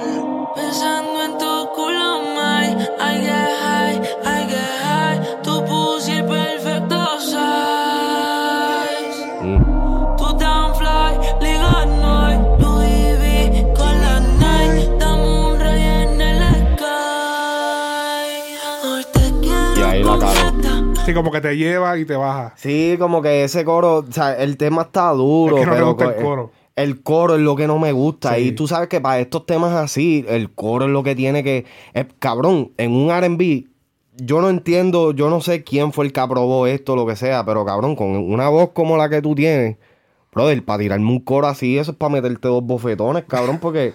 Pensando en tu culo, my. I get high, I get high. Tu pussy el perfecto size. Mm. Tú tan fly, liga no hay Louis V con la Nike Dame un rey en el sky Hoy te quiero Y ahí la completa. Sí, como que te lleva y te baja. Sí, como que ese coro, o sea, el tema está duro, Es que no pero gusta el co- coro. El coro es lo que no me gusta. Sí. Y tú sabes que para estos temas así, el coro es lo que tiene que. es- cabrón, en un RB, yo no entiendo, yo no sé quién fue el que aprobó esto, lo que sea, pero cabrón, con una voz como la que tú tienes, brother, para tirarme un coro así, eso es para meterte dos bofetones, cabrón, porque.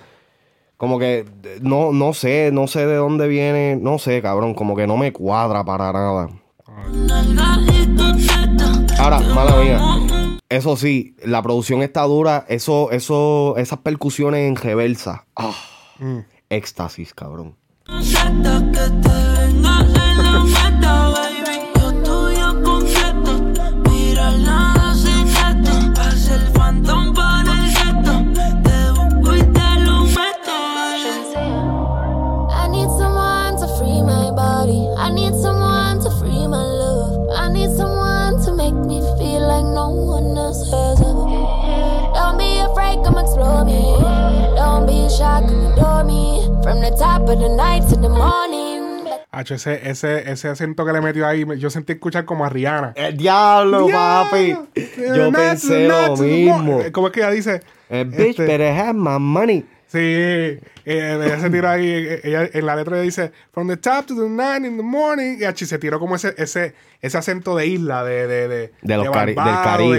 Como que no, no sé, no sé de dónde viene, no sé, cabrón, como que no me cuadra para nada. Ahora, mala mía. Eso sí, la producción está dura. Eso, eso, esas percusiones en reversa. Ah, Mm. éxtasis, cabrón. Hacho, ese, ese, ese acento que le metió ahí, yo sentí escuchar como a Rihanna. El diablo, papi. Yo pensé lo mismo. ¿Cómo es que ella dice? El bitch Este, better have my money. Sí, eh, ella se tira ahí, eh, ella, en la letra ella dice, from the top to the nine in the morning, y achi, se tiró como ese, ese, ese acento de isla, de, de, de, De los del Caribe,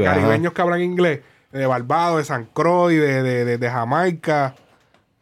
de ajá. caribeños que hablan inglés, de Barbados, de San Croix, de, de, de, de Jamaica,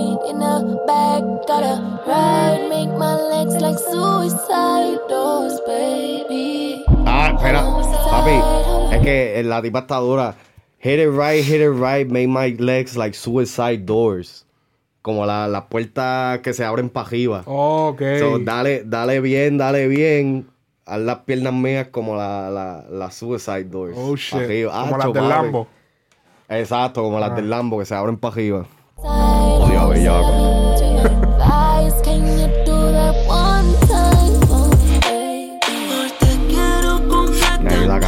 night, in the back, gotta ride, make my legs like suicide doors, baby. Ah, espera. Papi, es que la tipa está dura. Hit it right, hit it right, make my legs like suicide doors. Como la- las puertas que se abren para arriba. Ok. So, dale, dale bien, dale bien. Haz las piernas mías como la, la, la Suicide Doors. oh, shit. arriba. Como las del. Lambo. Exacto, como las del Lambo que se abren para arriba. Ahí la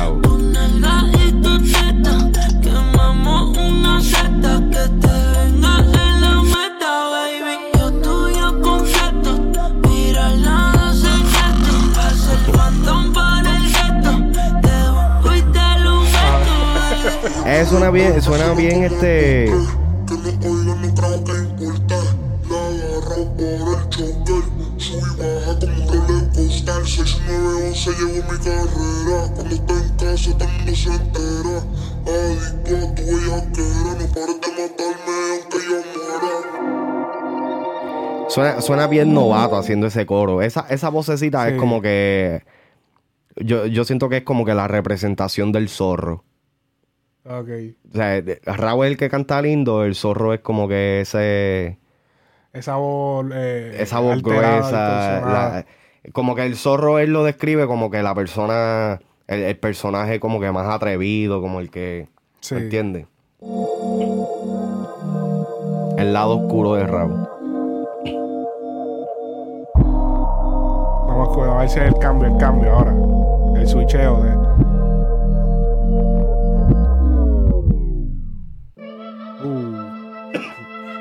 Eh, suena bien, suena bien este. Llevo mi carrera. Cuando estoy en casa, todo el mundo se entera. Adicto a tu bellaquera. No pares de matarme aunque yo muera. Suena, suena bien novato haciendo ese coro. Esa, esa vocecita Sí. es como que. Yo, yo siento que es como que la representación del zorro. Ok. O sea, Raúl es el que canta lindo, el zorro es como que ese. Esa voz. eh, esa voz alterada, gruesa. la- como que el zorro él lo describe como que la persona, el, el personaje como que más atrevido, como el que, Sí. ¿me entiendes? El lado oscuro de Raúl. Vamos a ver si hay el cambio, el cambio ahora. El switcheo de.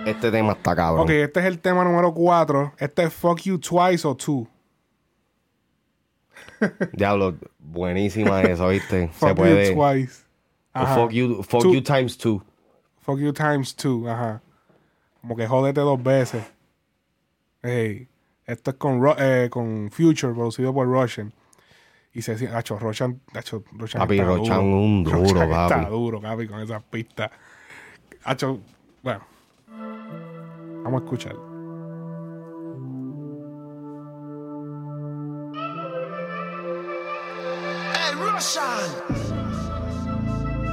Este tema está cabrón. Ok, este es el tema número 4. Este es Fuck You Twice o Two. Diablo, buenísima eso, ¿viste? Fuck Se puede. You Twice. Ajá. fuck you, fuck Two. you times two. Fuck You Times Two. Ajá. Como que jódete dos veces. Ey. Esto es con, eh, con Future, producido por Roshan. Y se siente, hacho, Roshan, hacho, Roshan Papi, está Roshan duro. un duro, Roshan Está duro, papi, con esas pistas. Hacho, bueno. Vamos a escuchar.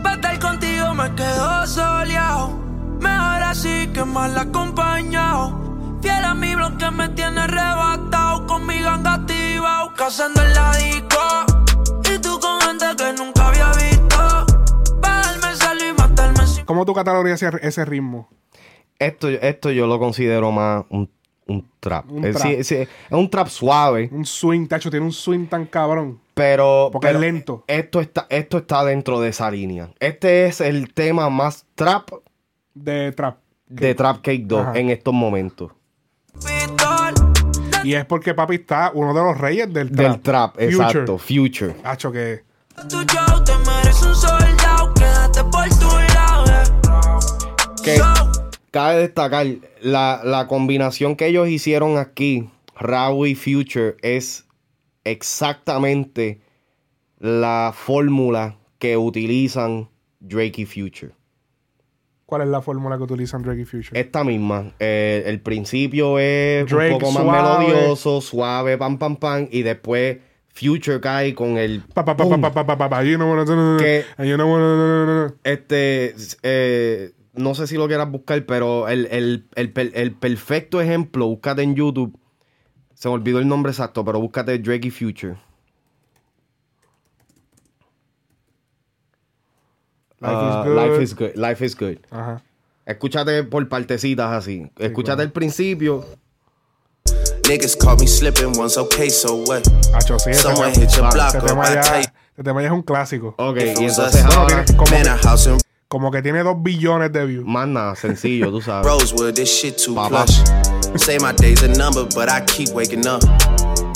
Pa' estar contigo me quedo soleado. Mejor así que mal acompañado. Fiel a mi blog que me tiene arrebatado. Con mi ganga activado. Cazando en la disco. Y tú con gente que nunca había visto. Bajarme sal y matarme sin. ¿Cómo tú catalogarías ese, ese ritmo? Esto, esto yo lo considero más un, un trap. Un es, trap. sí, sí, es un trap suave, Un swing, tacho, tiene un swing tan cabrón. pero. Porque pero es lento. Esto está, esto está dentro de esa línea. Este es el tema más trap De trap. de Trap Cake 2 Ajá. en estos momentos. Y es porque papi está uno de los reyes del trap. Del trap, Future. exacto. Future. Hacho, que Tu show te mereces un soldado. Quédate por tu lado. eh. Que cabe destacar, la, la combinación que ellos hicieron aquí, Raw y Future, es exactamente la fórmula que utilizan Drake y Future. ¿cuál es la fórmula que utilizan Drake y Future? Esta misma. eh, el principio es Drake un poco más suave. melodioso, suave, pam, pam, pam. Y después Future cae con el. Este. eh, no sé si lo quieras buscar, pero el, el- el per- el perfecto ejemplo, búscate en YouTube. Se me olvidó el nombre exacto, pero búscate Drake y Future. Life Ah, is good. Life is good. Life is good. Ajá. Escúchate por partecitas así. Escúchate el principio. Niggas caught me slipping once, okay, so what? Sí, Someone tema- hit your Ah, block up, tema ya, este tema ya es un clásico. Ok, y entonces ahora. Como que- tiene dos billones de views. Más nada, sencillo, tú sabes. Rosewood, this shit too Papá. plush. Say my day's a number, but I keep waking up.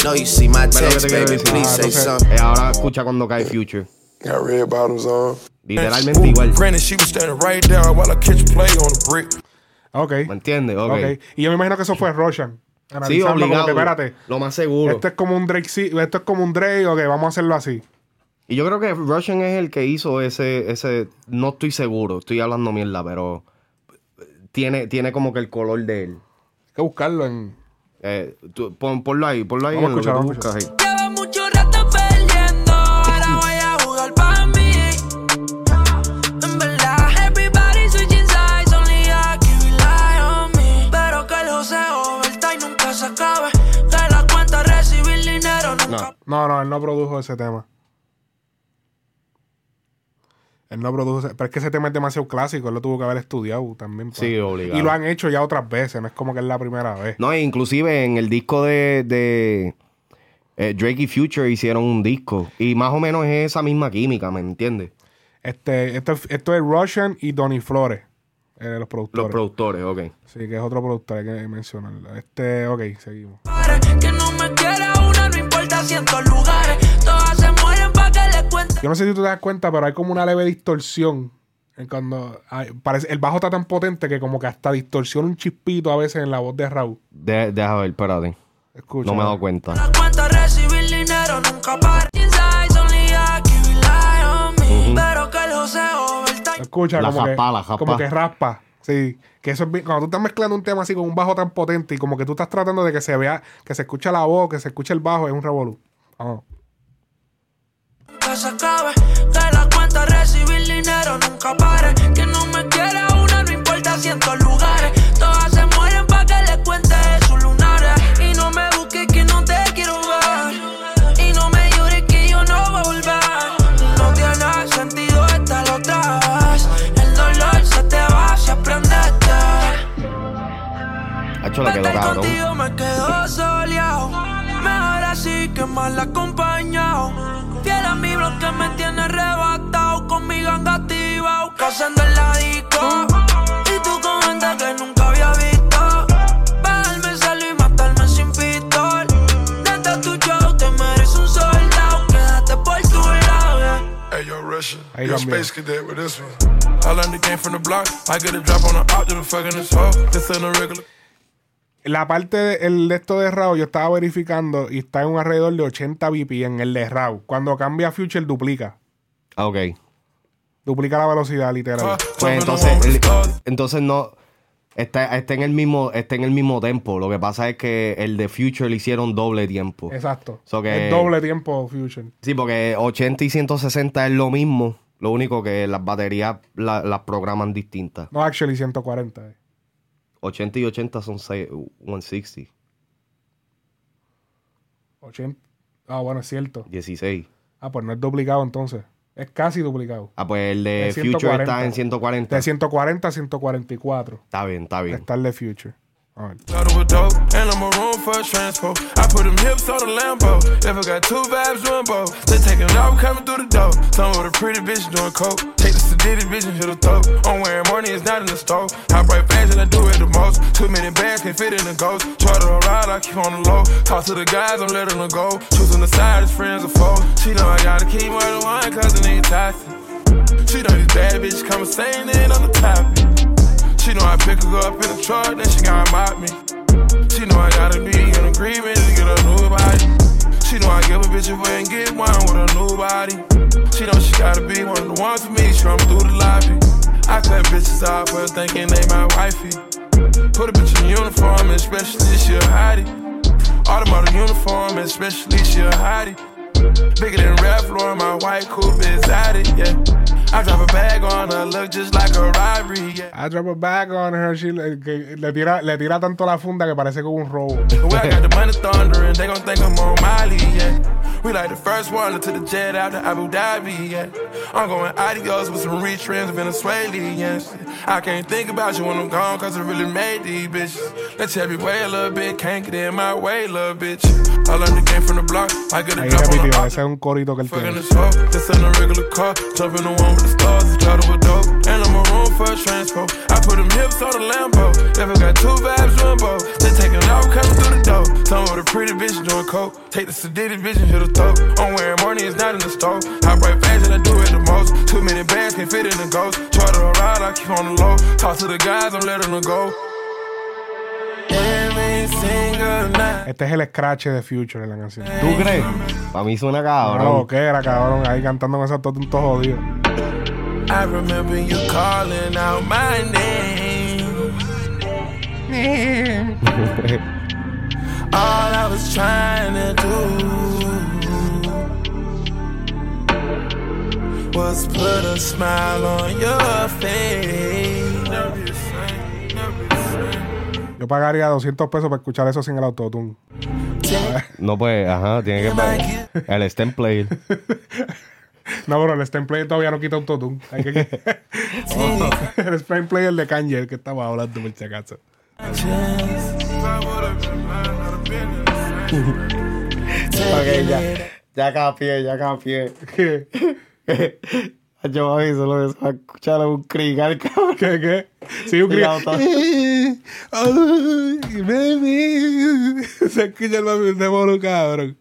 No, you see my text, baby, decir. please Ah, say entonces- something. Eh, ahora escucha cuando cae Future. Got red bottoms on. Literalmente igual. Granted, she was standing right there while I catch play on the brick. Ok. ¿Me entiendes? Ok. ok. Y yo me imagino que eso fue Roshan. Sí, Analizando como obligado. que, espérate. Lo más seguro. Esto es como un Drake, sí, esto es como un Drake, ok, vamos a hacerlo así. Y yo creo que Russian es el que hizo ese, ese, no estoy seguro, estoy hablando mierda, pero tiene, tiene como que el color de él. Hay que buscarlo en. Eh, tú- pon- ponlo ahí, ponlo ahí Vamos en escuchar, que. No, no, él no produjo ese tema. Él no produjo ese, Pero es que ese tema es demasiado clásico. Él lo tuvo que haber estudiado también. Sí, obligado. Y lo han hecho ya otras veces. No es como que es la primera vez. No, e inclusive en el disco de, de eh, Drake y Future hicieron un disco. Y más o menos es esa misma química, ¿me entiendes? Este, esto, esto es Roshan y Donny Flores. eh, los Los productores. productores, ok. sí, que es otro productor, hay que mencionarlo. Este, ok, seguimos. pare. Que no me quiera una, no importa si en todos lugares. Todas Yo no sé si tú te das cuenta, pero hay como una leve distorsión. en cuando hay- parece, el bajo está tan potente que como que hasta distorsiona un chispito a veces en la voz de Raúl. De- deja ver, espérate. Escucha. No me he dado cuenta. Escucha, La como, jaspa, que, la como que raspa. Sí, que eso es bien- Cuando tú estás mezclando un tema así con un bajo tan potente y como que tú estás tratando de que se vea, que se escuche la voz, que se escuche el bajo, es un revolú. Vamos. Nunca se acabe. Que la cuenta recibir dinero nunca pare. Que no me quiera una, no importa si en todos lugares. Todas se mueren pa' que les cuente sus lunares. Y no me busques que no te quiero ver. Y no me llores que yo no voy a volver. No tiene sentido estar otra vez. El dolor se te va si aprendete. Hacho, le quedó cabrón. contigo me quedo soleado. Mejor así que mal acompañado que me tiene arrebatado con mi ganga activado, cazando en la disco. Y tú con que nunca había visto. Bajarme solo y matarme sin pistol. Desde tu show te mereces un soldado. Quédate por tu lado. Hey, yo, Russia. Yo, Space Cadet with this one. I learned the game from the block. I get a drop on the op, to the fucking this hoe. This ain't a regular. La parte de, el de esto de RAW yo estaba verificando y está en un alrededor de 80 BPM el de RAW. Cuando cambia a Future duplica. Ah, Ok. Duplica la velocidad literal. Car, Pues entonces, el- entonces no. Está, está en el mismo, está en el mismo tempo. Lo que pasa es que el de Future le hicieron doble tiempo. Exacto. So que- Es doble tiempo Future. Sí, porque 80 y 160 es lo mismo. Lo único que las baterías la- las programan distintas. No, actually 140. eh. 80 y 80 son seis- 160. 80. Ah, bueno, es cierto. 16. Ah, pues no es duplicado entonces. Es casi duplicado. Ah, pues el de Es Future 140. está en 140. De 140 a 144. Está bien, está bien. Está el de Future. A ver. Started with dope, and I'm a room for a transpo. I put them hips on the Lambo. If I got two vibes doing both, they taking off coming through the door. Some with a pretty bitch doing coke. Take the sedity bitch and hit her throat. I'm wearing money, it's not in the store. Hot bright fashion, I do it the most. Too many bags can fit in the ghost. Charter a ride, I keep on the low. Talk to the guys, I'm letting them go. Choosing the side, it's friends or foes. She know I gotta keep more than one, cause it ain't toxic. She know these bad bitches come saying it on the topic. She know I pick her up in the truck, then she gotta mop me. She know I gotta be in agreement to get a new body. She know I give a bitch away and get one with a new body. She know she gotta be one of the ones for me, she come through the lobby. I cut bitches off for thinking they my wifey. Put a bitch in uniform, especially she a hottie. Automatic uniform, especially she a hottie. Bigger than Ralph Lauren, my white coupe is out it, yeah. I drop a bag on her, look just like a robbery, yeah. I drop a bag on her. she- le, que le tira, le tira tanto la funda que parece como un robo. I got the money thundering, they gon' think I'm on Miley, yeah. We like the first one to the jet out to Abu Dhabi, yeah. I'm going adios with some rich friends in Venezuela, yes. I can't think about you when I'm gone, cause I really made these bitches. Let's have you way a little bit, can't get in my way, little bitch. I learned the game from the block, I get a drop on the Ese es un corito que él Fucking tiene. this hoe, this ain't a regular car. Jump in the one the stars, started with dope. And I'm a room for a transpo. I put them hips on the Lambo. If I got two vibes doing both, they taking off coming through the door. Some with a pretty bitch doing coke. Take the sedity bitch and hit her throat. I'm wearing money, it's not in the store. Hot bright fashion, I do it the most. Too many bags can fit in the ghost. Charter a ride, I keep on the low. Talk to the guys, I'm letting them go. Every single night. Este es el scratch de Future en la canción. ¿Tú crees? Para mí suena No, cabrón. que era cabrón. Ahí cantando con esos tontos jodidos. I remember you calling out my name. All I was trying to do was put a smile on your face. Never be the same, never be the same. Yo pagaría 200 pesos para escuchar eso sin el autotune. No, pues, ajá, tiene que pagar. El stem player. No, pero el stem player todavía no quita autotune. Hay que... el stem player de Kanye, el que estaba hablando por si acaso. Ok, ya. Ya capié, ya capié. Yo a mí solo eso, a escuchar un crigal, cabrón. ¿Qué, qué? Sí, un. Ay, baby. Se escucha el mami de mono, cabrón.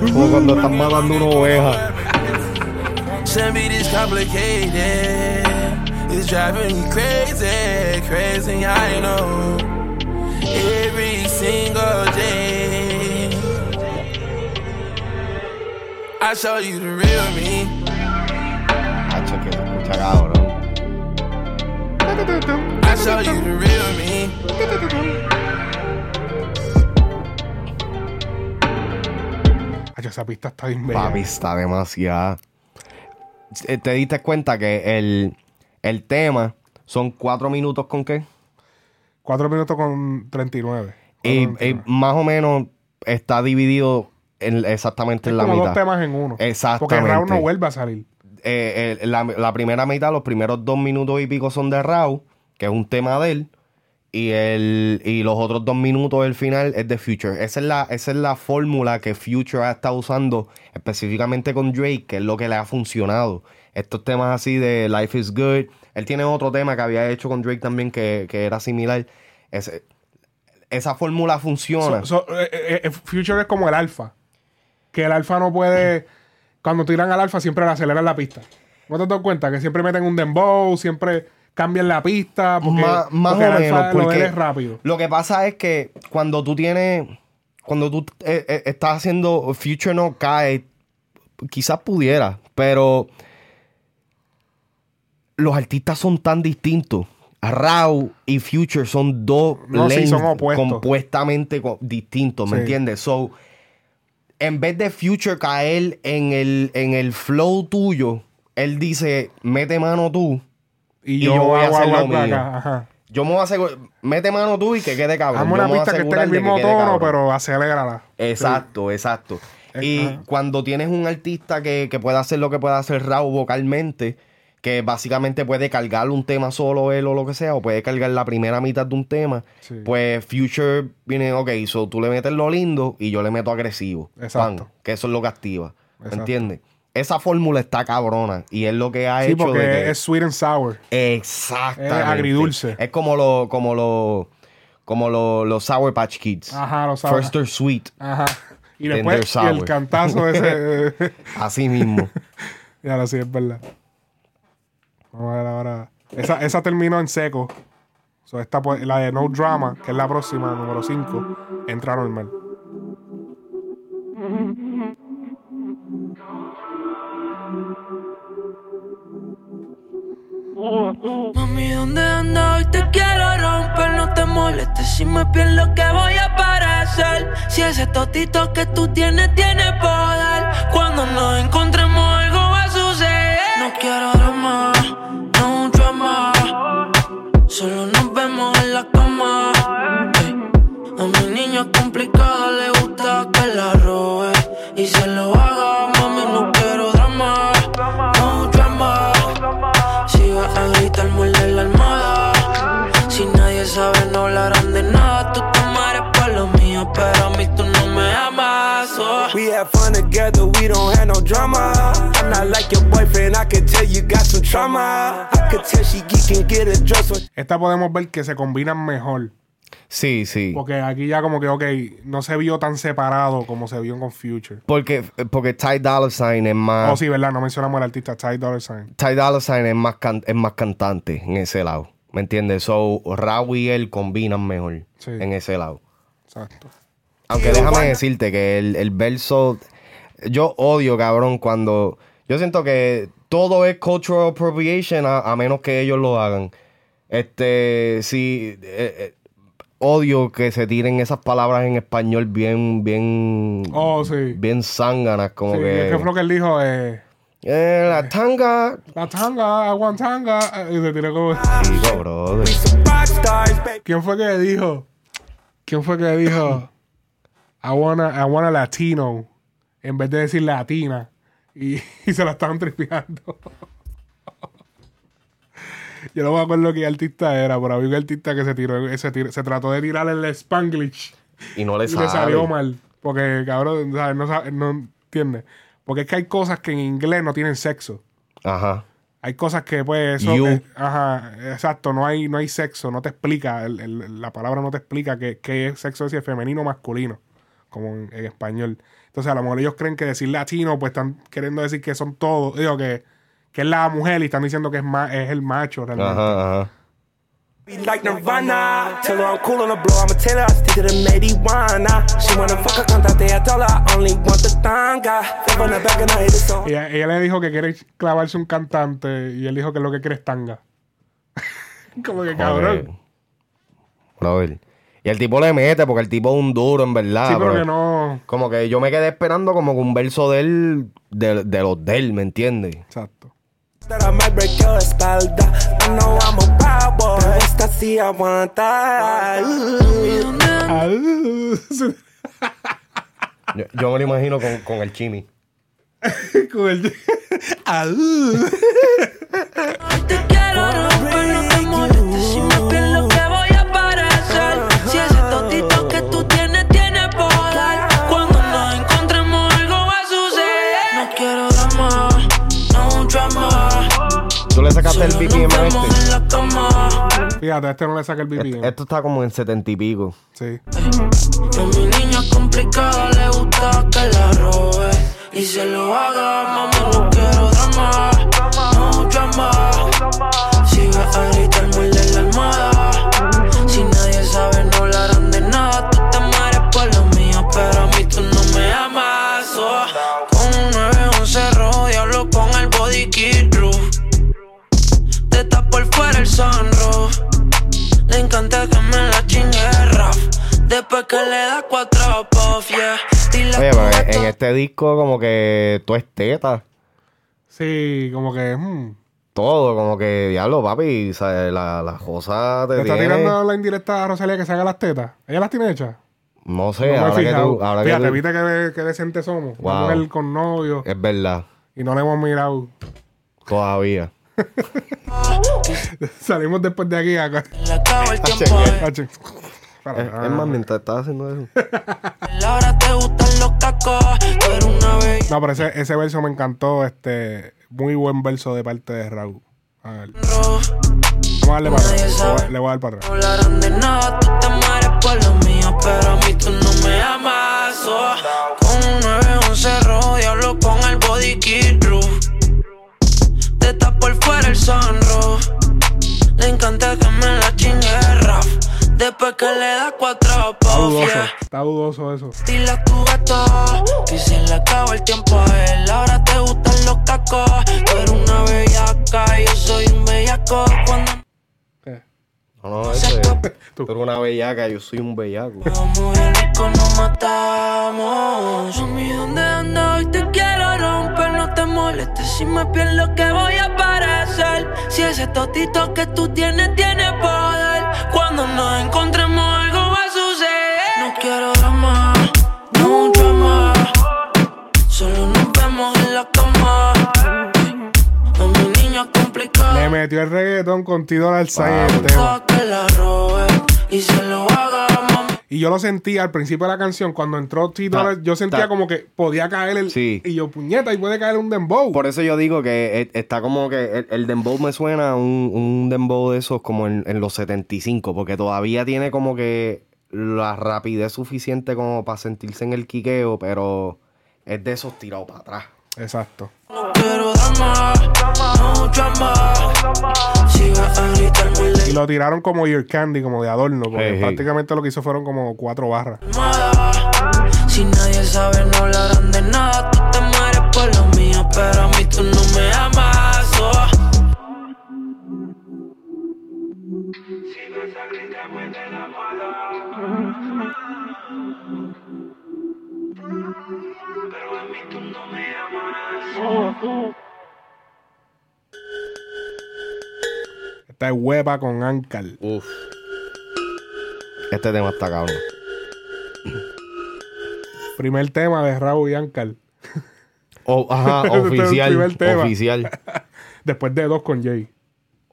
Como cuando están matando una oveja. Shouldn't be this complicated. It's driving me crazy, crazy, I know. Every single day. I show you the real me. Ah, Hacho, que se escucha cabrón. I show you the real me. Esa pista está bien bella. Papi, está demasiado. Eh, ¿Te diste cuenta que el, el tema son cuatro minutos con qué? 4 minutos con 39. Y, Cuatro y más o menos está dividido en- exactamente es en la como mitad. dos temas en uno. Exactamente. Porque Raúl no vuelve a salir. Eh, eh, la, la primera mitad, los primeros dos minutos y pico son de Raw, que es un tema de él. Y, el, y los otros dos minutos del final es de Future. Esa es la, esa es la fórmula que Future ha estado usando específicamente con Drake, que es lo que le ha funcionado. Estos temas así de Life is Good. Él tiene otro tema que había hecho con Drake también que, que era similar. Ese- esa fórmula funciona. Eh, eh, eh, Future es como el alfa. Que el alfa no puede. cuando tiran al alfa siempre le aceleran la pista. ¿No te das cuenta? Que siempre meten un dembow, siempre cambian la pista. Porque, más porque o menos, lo porque eres rápido. lo que pasa es que cuando tú tienes, cuando tú eh, eh, estás haciendo Future no cae, quizás pudiera, pero los artistas son tan distintos. Raw y Future son dos No, sí, son opuestos. compuestamente co- distintos, ¿me Sí. entiendes? So, en vez de Future caer en el, en el flow tuyo, él dice, mete mano tú. Y, y yo, yo voy a hacer lo acá, mío. Ajá. Yo me voy a asegurar, mete mano tú y que quede cabrón. Hazme una pista que esté en el que mismo tono, cabrón. pero acelérala. Exacto, exacto. Y ajá. cuando tienes un artista que, que puede hacer lo que puede hacer Raúl vocalmente, que básicamente puede cargar un tema solo él o lo que sea, o puede cargar la primera mitad de un tema, Sí. pues Future viene, ok, so tú le metes lo lindo y yo le meto agresivo. Exacto. Pan, que eso es lo que activa. ¿Me entiendes? Esa fórmula está cabrona y es lo que ha Sí, hecho porque de que- es sweet and sour. Exactamente. Es agridulce. Es como lo, como lo, como lo- los Sour Patch Kids. Ajá, los Sour- First or Sweet. Ajá. Y después y el cantazo ese. Así mismo. ya lo sí, es verdad. Vamos a ver ahora. Esa, esa terminó en seco. So, esta, pues, la de No Drama, que es la próxima, número 5, entra normal. Mami, ¿dónde anda? Hoy te quiero romper, no te molestes si me pierdo que voy a aparecer. Si ese totito que tú tienes tiene poder, cuando nos encontremos algo va a suceder. No quiero drama, no drama, solo nos vemos en la cama. A mi niña complicada le gusta que la robe y se lo haga, pero a mí tú no me amas. oh. We have fun together, we don't have no drama. I'm not like your boyfriend, I can tell you got some trauma. I could tell she geek and get a dress Esta podemos ver que se combinan mejor. Sí, sí. Porque aquí ya como que, ok, no se vio tan separado como se vio con Future. Porque, porque Ty Dolla Sign es más. Oh, sí, ¿verdad? No mencionamos al artista Ty Dolla Sign. Ty Dolla Sign es más, can- es más cantante en ese lado. ¿Me entiendes? So, Raúl y él combinan mejor Sí. en ese lado. Exacto. Aunque déjame decirte que el, el verso. Yo odio, cabrón, cuando. Yo siento que todo es cultural appropriation a, a menos que ellos lo hagan. Este. Sí. eh, eh, odio que se tiren esas palabras en español bien. Bien. Oh, sí. Bien zánganas, como Sí, que. ¿Qué fue lo que él dijo? Eh, eh, la tanga. la tanga, aguan tanga. eh, Y se tiró como... Digo, brother. ¿Quién fue que dijo? ¿Quién fue que dijo? I wanna, I wanna Latino. En vez de decir latina. Y, y se la estaban tripeando. Yo no me acuerdo qué artista era, pero había un artista que se tiró, se, tiró- se trató de tirar el Spanglish Y no le y sale. le salió mal. Porque, cabrón, ¿sabes? No, sabe- no entiende. Porque es que hay cosas que en inglés no tienen sexo. Ajá. Hay cosas que, pues, eso, You. eh, ajá, exacto, no hay, no hay sexo, no te explica, el- el- la palabra no te explica qué, qué es sexo, es si es femenino o masculino, como en, en español. Entonces, a lo mejor ellos creen que decir latino, pues están queriendo decir que son todos, digo, que, que es la mujer y están diciendo que es, ma- es el macho realmente. Ajá, ajá. Be like Nirvana. Tell her I'm cool on the blow, I'ma tell her I stick to the marijuana. She wanna fuck a cantante, I tell her I only want the tanga. Flip on the back and I hit it so. Ella, ella le dijo que quiere clavarse un cantante y él dijo que lo que quiere es tanga. como que cabrón. Joder. Brother. Y el tipo le mete porque el tipo es un duro, en verdad. Sí, pero pero que no. Como que yo me quedé esperando como que un verso de él, de, de los de él, ¿me entiendes? Exacto. Yo me lo imagino con, con el chimi. con el- sacaste el BPM a este. Fíjate, a este no le saca el BPM. Esto está como en setenta y pico. Sí. Que mi niña complicada le gusta que la robe y se lo haga, mami, no quiero drama, no drama. Si vas el sunroof. Le encanta que me la chingue rap. Después que le da cuatro puff, yeah. Oye, pero en este disco como que todo es teta. Sí, como que. hmm, Todo, como que, diablo, papi, ¿sabes? La, la cosa te ¿Le está tiene- tirando la indirecta a Rosalía que se haga las tetas? ¿Ella las tiene hechas? No sé, No me he ahora que fijado. tú... Ahora que Fíjate, tú- viste que, que decentes somos. Wow. Una mujer con novio Es verdad, y no le hemos mirado. todavía. Salimos después de aquí acá. Le acabo el tiempo a él. Hache. Para, Es, es más, mientras estás haciendo eso. No, pero ese, ese verso me encantó. Este, muy buen verso de parte de Raúl. A ver. Vamos a darle para atrás. Le voy a- sabe. Le voy a dar para atrás. No hablarán de nada, tú te mueres por lo mío, pero a mí tú no me amas. Oh, con un 911 rojo, diablo con el body kit el sunroof. Le encanta que me la chingue rap. Después que le da cuatro Está dudoso. yeah. Está dudoso eso. Dile a tu gato que se le acabó el tiempo a él. Ahora te gustan los cacos. Tú eres una bellaca, yo soy un bellaco. Cuando. No, no, eso es... Tú eres una bellaca, yo soy un bellaco. Vamos nos matamos. Mami, ¿dónde ando? Hoy te quiero. No te molestes si me pierdo que voy a aparecer. Si ese totito que tú tienes tiene poder. Cuando nos encontremos algo va a suceder. No quiero drama, no drama. Solo nos vemos en la cama. A mi niña complicada. Le metió el reggaetón con el Gusta tema. que la robe y se lo haga, mami. Y yo lo sentía al principio de la canción, cuando entró Tito, Ta- yo sentía ta- como que podía caer el. Sí. Y yo, puñeta, y puede caer un dembow. Por eso yo digo que e- está como que el, el dembow me suena a un, un dembow de esos como en, en los 75, porque todavía tiene como que la rapidez suficiente como para sentirse en el quiqueo, pero es de esos tirados para atrás. Exacto. Y lo tiraron como Ear Candy, como de adorno, porque Hey, hey. prácticamente lo que hizo fueron como cuatro barras. Si nadie sabe, no hablarán de nada. Tú te mueres por lo mío, pero a mí tú no me amas. Esta es huepa con Ankal. Uf. Este tema está cabrón. Primer tema de Raúl y Ankal. Oh, ajá, Este es oficial. Oficial. Después de dos con Jay.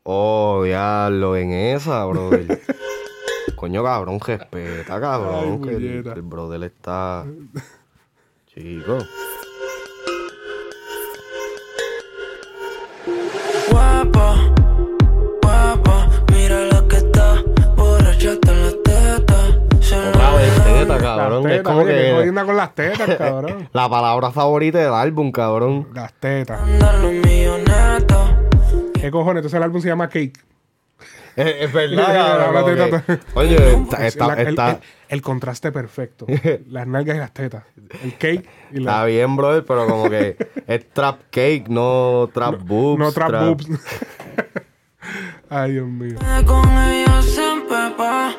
Oh, diablo, en esa, brother. Coño, cabrón, respeta, cabrón. Ay, que el, el brother está. Chico. Guapa, guapa, mira lo que está. Borracha hasta las tetas. Se Otra vez teta, Las cabrón. es tetas, como oye, que que. con las tetas, cabrón. La palabra favorita del álbum, cabrón. Las tetas. ¿Qué cojones? Entonces el álbum se llama Cake. Es, es verdad, La cabrón. teta, teta. Oye, está, Es está, la- el, está- el- contraste perfecto. Las nalgas y las tetas. El cake y está la. bien, brother, pero como que es trap cake, no trap boobs. No trap boobs. Ay, Dios mío. Con ella siempre va.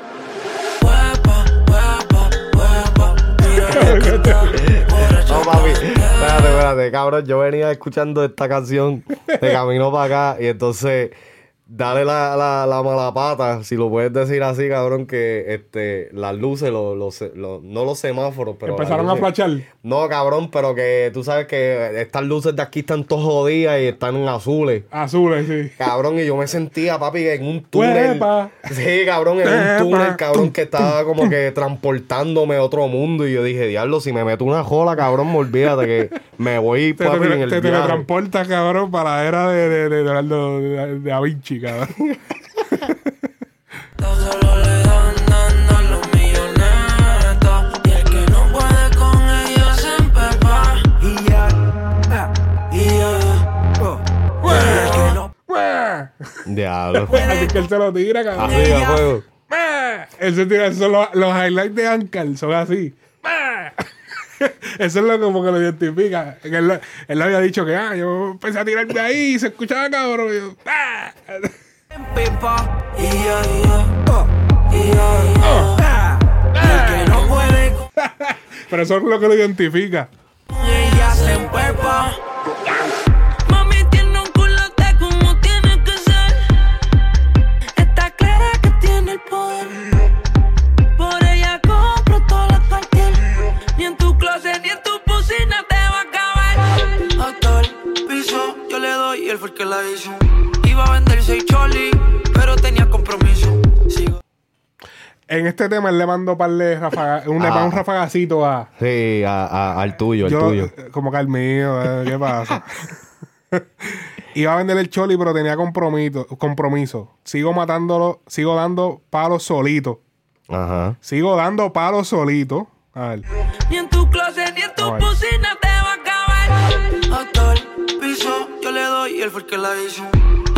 Huepa, huepa, huepa. Mira lo que está. Borracha No, papi, espérate, espérate, cabrón. Yo venía escuchando esta canción de camino para acá y entonces dale la, la, la mala pata, si lo puedes decir así, cabrón, que este las luces, los, los, los- no los semáforos, pero. Empezaron a flashar. No, cabrón, pero que tú sabes que estas luces de aquí están todas jodidas y están en azules. Azules, sí. Cabrón, y yo me sentía, papi, en un túnel. Huepa. Sí, cabrón, en un túnel, cabrón, que estaba como que transportándome a otro mundo. Y yo dije, diablo, si me meto una jola, cabrón, me olvídate que me voy, Te, papi, te, en el te teletransportas, cabrón, para la era de, de, de, de, de- de Da Vinci, cabrón. Diablo. Así que él se lo tira, cabrón. Arriba, fuego. Él se tira, son los, highlights de Ankar son así. Eso es lo como que lo identifica. Él, él había dicho que, ah, yo empecé a tirarme ahí y se escuchaba cabrón. Y yo, ¡ah! Pero eso es lo que lo identifica. ella se le doy y él fue el que la hizo. Iba a vender seis choli, pero tenía compromiso. Sigo. En este tema él le mandó par de rafaga- un, Ah. un rafagacito a. Sí, a- a- al tuyo, al Yo, tuyo. eh, como que al mío, eh, ¿qué pasa? Iba a vender el choli, pero tenía compromiso, compromiso. Sigo matándolo, sigo dando palos solito. Ajá. Sigo dando palos solito. A ver. Ni en tu closet ni en tu Ay. Piso yo le doy y él fue el que la hizo.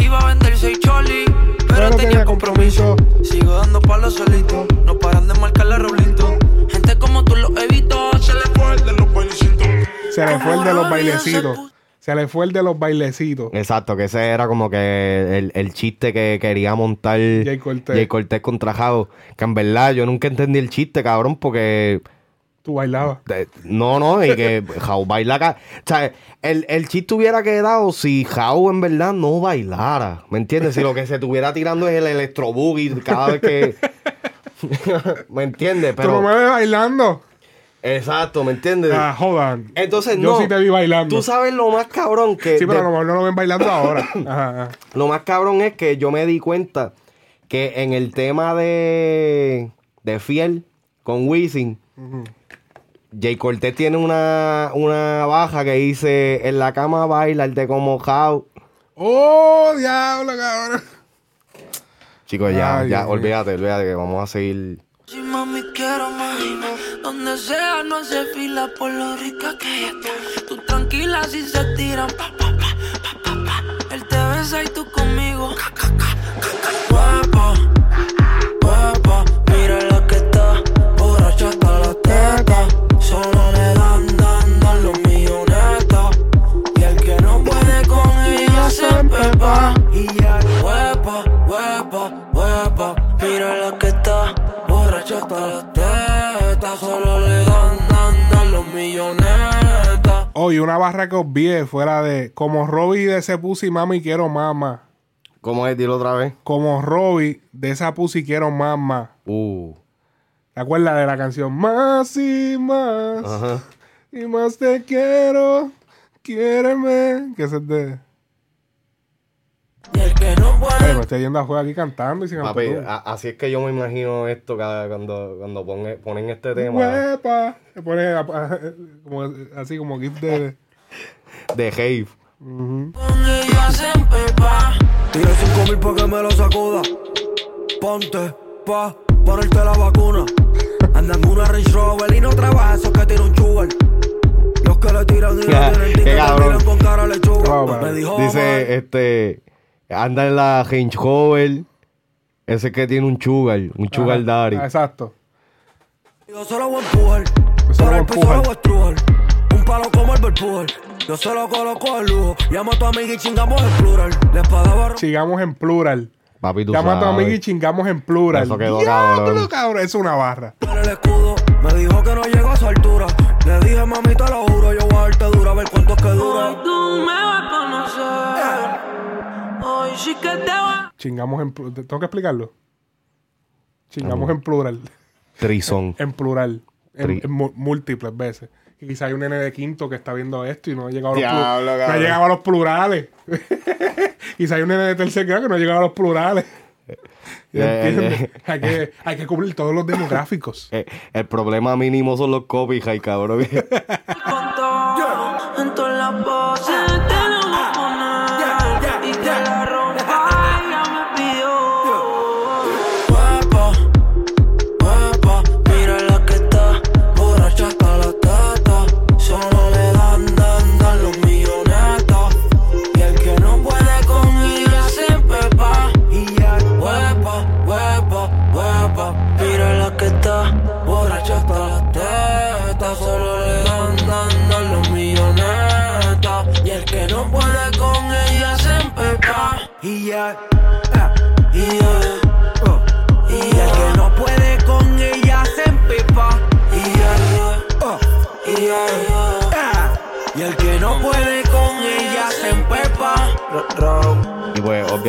Iba a vender seis choli, pero, tenía compromiso. Sigo dando palos solito, no paran de marcarle roblito. Gente como tú lo evito, se le fue el de los bailecitos. Se le fue el de los bailecitos. se le fue el de los bailecitos. Exacto, que ese era como que el, el chiste que quería montar Jay Cortez. Jay Cortez contra Jao. Que en verdad yo nunca entendí el chiste, cabrón, porque Tú bailabas. No, no, y que Jau baila acá. O sea, el, el chiste hubiera quedado si Jau en verdad no bailara. ¿Me entiendes? Si lo que se estuviera tirando es el electro boogie cada vez que. ¿Me entiendes? Tú no Pero. me ves bailando. Exacto, ¿me entiendes? Ah, hold on. Entonces, Yo no. sí te vi bailando. Tú sabes lo más cabrón que. Sí, pero a de- lo mejor no lo ven bailando ahora. Ajá, ajá. Lo más cabrón es que yo me di cuenta que en el tema de, de Fiel con Wisin, Jay Cortez tiene una, una baja que dice: En la cama bailarte como How. ¡Oh, diablo, cabrón! Chicos, ya, Ay, ya, Dios olvídate, olvídate que vamos a seguir. Si mami quiero más, donde sea no hace fila por lo rica que ella está. Tú tranquila si se tiran, pa, pa, pa, pa, pa, pa. Él te besa y tú conmigo. ca, ca, ca, ca, ca. teta. Solo le dan, dan, dan los millonetas. Y el que no puede con ella se pepa. Y ya, huepa, huepa, huepa. Mira la que está, borracha hasta la teta. Solo le dan, dan, dan los millonetas. Oye, una barra que obvié fuera de como Robbie de ese pussy mami quiero mama. ¿Cómo es? Dilo otra vez. Como Robbie de esa pussy quiero mama. Uh. ¿Te acuerdas de la canción? Más y más. Ajá. Y más te quiero. Quiéreme. Que es de. Y el que no puede me estoy yendo a juego aquí cantando y sin Papi, a- así es que yo me imagino esto cada- cuando, cuando pone- ponen este tema Huepa. Se pone a- a- como, así como gif de. de ella se pepa. Tira cinco mil pa' que me lo sacuda. Ponte pa' ponerte la vacuna. Anda en una Range Rover y no trabaja esos que tiene un sugar. Los que le tiran y no tienen ticket miran con cara lechuga. Pero me dijo Dice, este, anda en la Range Rover, ese que tiene un sugar, un sugar Ajá. daddy. Ah, Exacto. Yo se lo voy a empujar. Por el piso lo voy a estrujar. Un palo como el Berpujar. Yo se lo coloco de lujo. Llamo a tu amiga y chingamos el plural. La espada barro. Chingamos en plural. Papi, tú Llama a tu amigo y chingamos en plural. Eso quedó Diablo, cabrón. cabrón. Es una barra. en el escudo. Me dijo que no llego a su altura. Le dije, mami, te lo juro, yo voy a darte dura, a ver cuánto es que Hoy dura. tú me vas a conocer. Hoy sí que te va. Chingamos en plural. ¿Tengo que explicarlo? Chingamos en plural. Trison. En plural. En, Tri- en mu- múltiples veces. Y quizá hay un nene de quinto que está viendo esto y no ha llegado a los, Diablo, no ha llegado a los plurales. quizá hay un nene de tercer grado que no ha llegado a los plurales. Eh, ¿Entiendes? eh. hay, que, hay que cubrir todos los demográficos. Eh, el problema mínimo son los copyright, cabrón.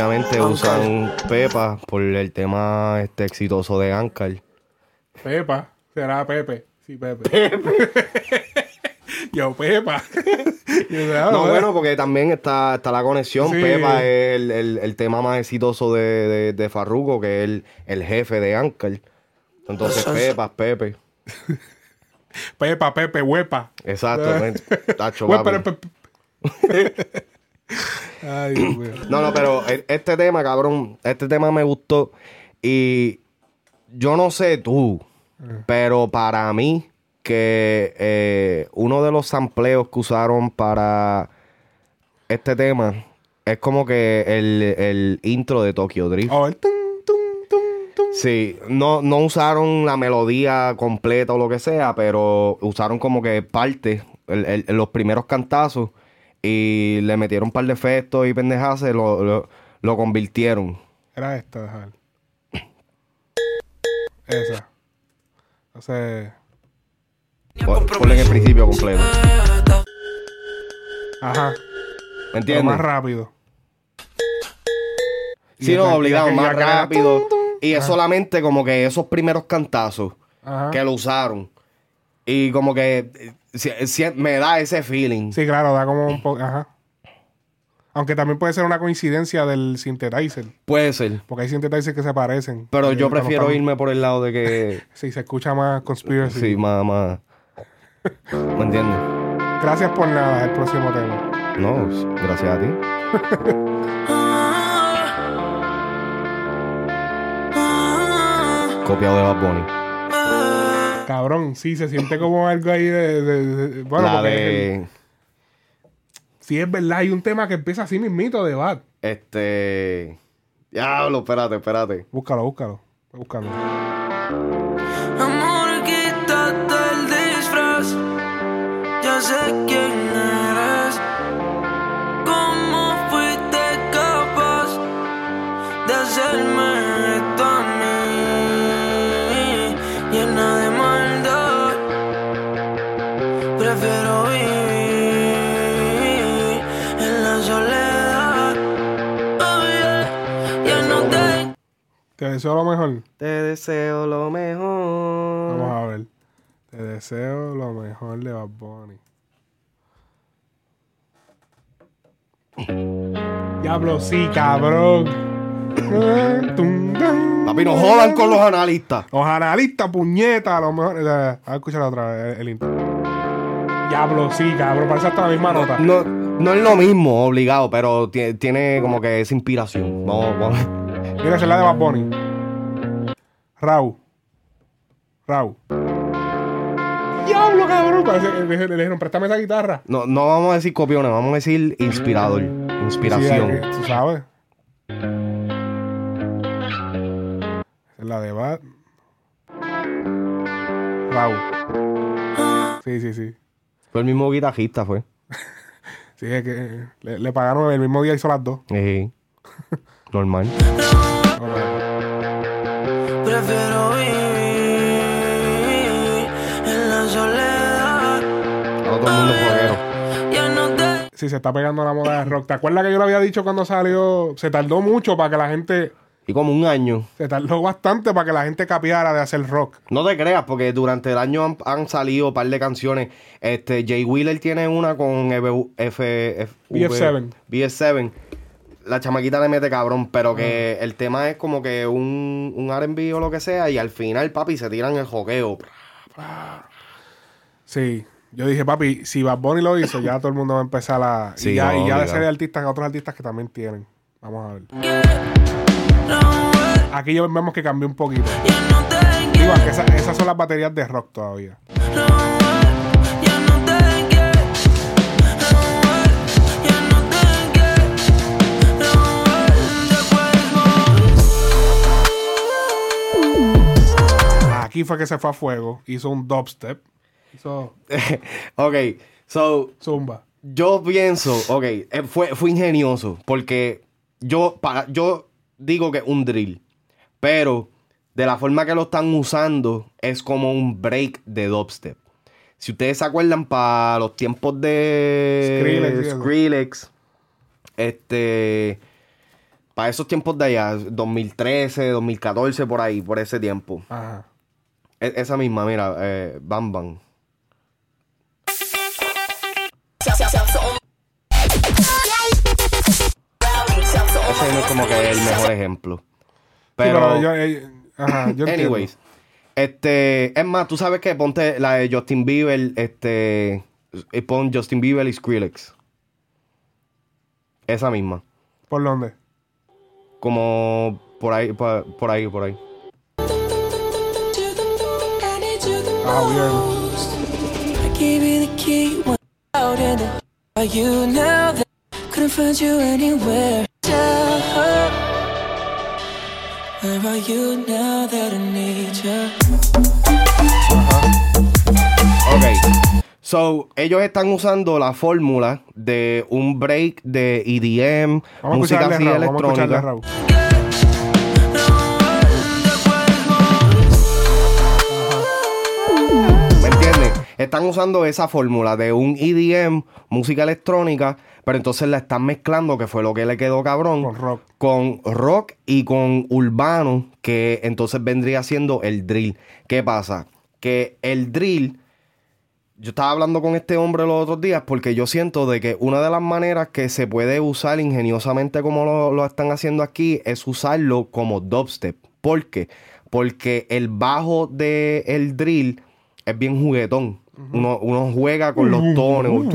Obviamente Ankar. usan Pepa por el tema este exitoso de Ankar. Pepa. Será Pepe. Sí, Pepe. Yo, Pepa. Y yo, ah, No, bueno, porque también está, está la conexión. Sí. Pepa es el, el- el tema más exitoso de, de, de Farruko, que es el, el jefe de Ankar. Entonces, Pepa, Pepe. Pepa, Pepe, huepa. Exacto. men. Tacho, Huepa. Pepe. Pepe. Ay. No, no, pero e- este tema, cabrón, este tema me gustó. Y yo no sé tú, pero para mí, que eh, uno de los sampleos que usaron para este tema es como que el, el intro de Tokyo Drift. Oh, el tum, tum, tum, tum. Sí, no, no usaron la melodía completa o lo que sea, pero usaron como que parte, el- el- los primeros cantazos, y le metieron un par de efectos y pendejadas, lo, lo, lo convirtieron. Era esta, dejar. Esa. Entonces. Pon- Ponle en el principio completo. Ajá. ¿Me Pero entiendes? más rápido. Sí, no, obligado, más rápido. Y es solamente como que esos primeros cantazos Ajá. que lo usaron. Y como que si- si- me da ese feeling. Sí, claro, da como un poco. Ajá. Aunque también puede ser una coincidencia del synthesizer. Puede ser. Porque hay synthesizers que se parecen. Pero Eh, yo prefiero irme por el lado de que... Sí, se escucha más conspiracy. sí, más, más... ¿Me entiendes? Gracias por nada, el próximo tema. No, gracias a ti. Copiado de Bad Bunny. Cabrón, sí, se siente como algo ahí de. de- de- bueno, la porque de... sí, es verdad, hay un tema que empieza así mismito de Bad. Este... Diablo, espérate, espérate. Búscalo, búscalo. Búscalo. Amor, quítate el disfraz. Ya sé quién Te deseo lo mejor. Te deseo lo mejor. Vamos a ver. Te deseo lo mejor de Bad Bunny. Diablo, sí, cabrón. Papi, no jodan con los analistas. Los analistas, puñeta, a lo mejor. eh, A escuchar otra vez el, el intro. Diablo, sí, cabrón. Parece hasta la misma nota. No, no es lo mismo, obligado, pero tie- tiene como que esa inspiración. Vamos, vamos. Mira, es la de Bad Bunny. Raúl. Raúl. Diablo, cabrón. Parece que le, le dijeron, préstame esa guitarra. No, no vamos a decir copiones, vamos a decir inspirador. Sí, Inspiración. tú sabes. Esa es la de Bad. Raúl. Sí, sí, sí. Fue el mismo guitarrista, fue. Sí, es que le, le pagaron el mismo día hizo las dos. Sí. Normal. Prefiero vivir en la soledad. Ahora todo el mundo Sí, se está pegando la moda de rock. ¿Te acuerdas que yo lo había dicho cuando salió? Se tardó mucho para que la gente. Y como un año. Se tardó bastante para que la gente capiara de hacer rock. No te creas, porque durante el año han, han salido un par de canciones. Este, Jay Wheeler tiene una con F, F, F- BF7. BF7. La chamaquita le mete cabrón, pero que el tema es como que un, un RB o lo que sea, y al final, papi, se tiran el joqueo. Sí. Yo dije, papi, si Bad Bunny lo hizo, ya todo el mundo va a empezar a. Sí, y ya, no, y ya de ser artistas, otros artistas que también tienen. Vamos a ver. Aquí ya vemos que cambió un poquito. Digo, que esa- esas son las baterías de rock todavía. Fue que se fue a fuego. Hizo un dubstep. Hizo ok, so, zumba. yo pienso, ok, eh, fue, fue ingenioso, porque yo, para, yo digo que es un drill, pero de la forma que lo están usando es como un break de dubstep. Si ustedes se acuerdan, para los tiempos de Skrillex. Skrillex, este, para esos tiempos de allá, 2013, 2014, por ahí, por ese tiempo. Ajá. E- esa misma, mira, eh, Bam Bam. Ese no es como que el mejor ejemplo. Sí, Pero, yo, eh, ajá, yo entiendo. anyways, este, es más, tú sabes que ponte la de Justin Bieber, este, y pon Justin Bieber y Skrillex. Esa misma. ¿Por dónde? Como por ahí, por, por ahí, por ahí. Bien. I gave you the key when out in the are you now that couldn't find you anywhere. Where are you now that I need you? Ok. So, ellos están usando la fórmula de un break de EDM, Vamos música escucharle así a Raúl. Vamos a Están usando esa fórmula de un EDM, música electrónica, pero entonces la están mezclando, que fue lo que le quedó cabrón, Con rock. con rock y con urbano, que entonces vendría siendo el drill. ¿Qué pasa? Que el drill, yo estaba hablando con este hombre los otros días porque yo siento de que una de las maneras que se puede usar ingeniosamente como lo, lo están haciendo aquí es usarlo como dubstep. ¿Por qué? Porque el bajo del drill es bien juguetón. Uno, uno juega con los tonos,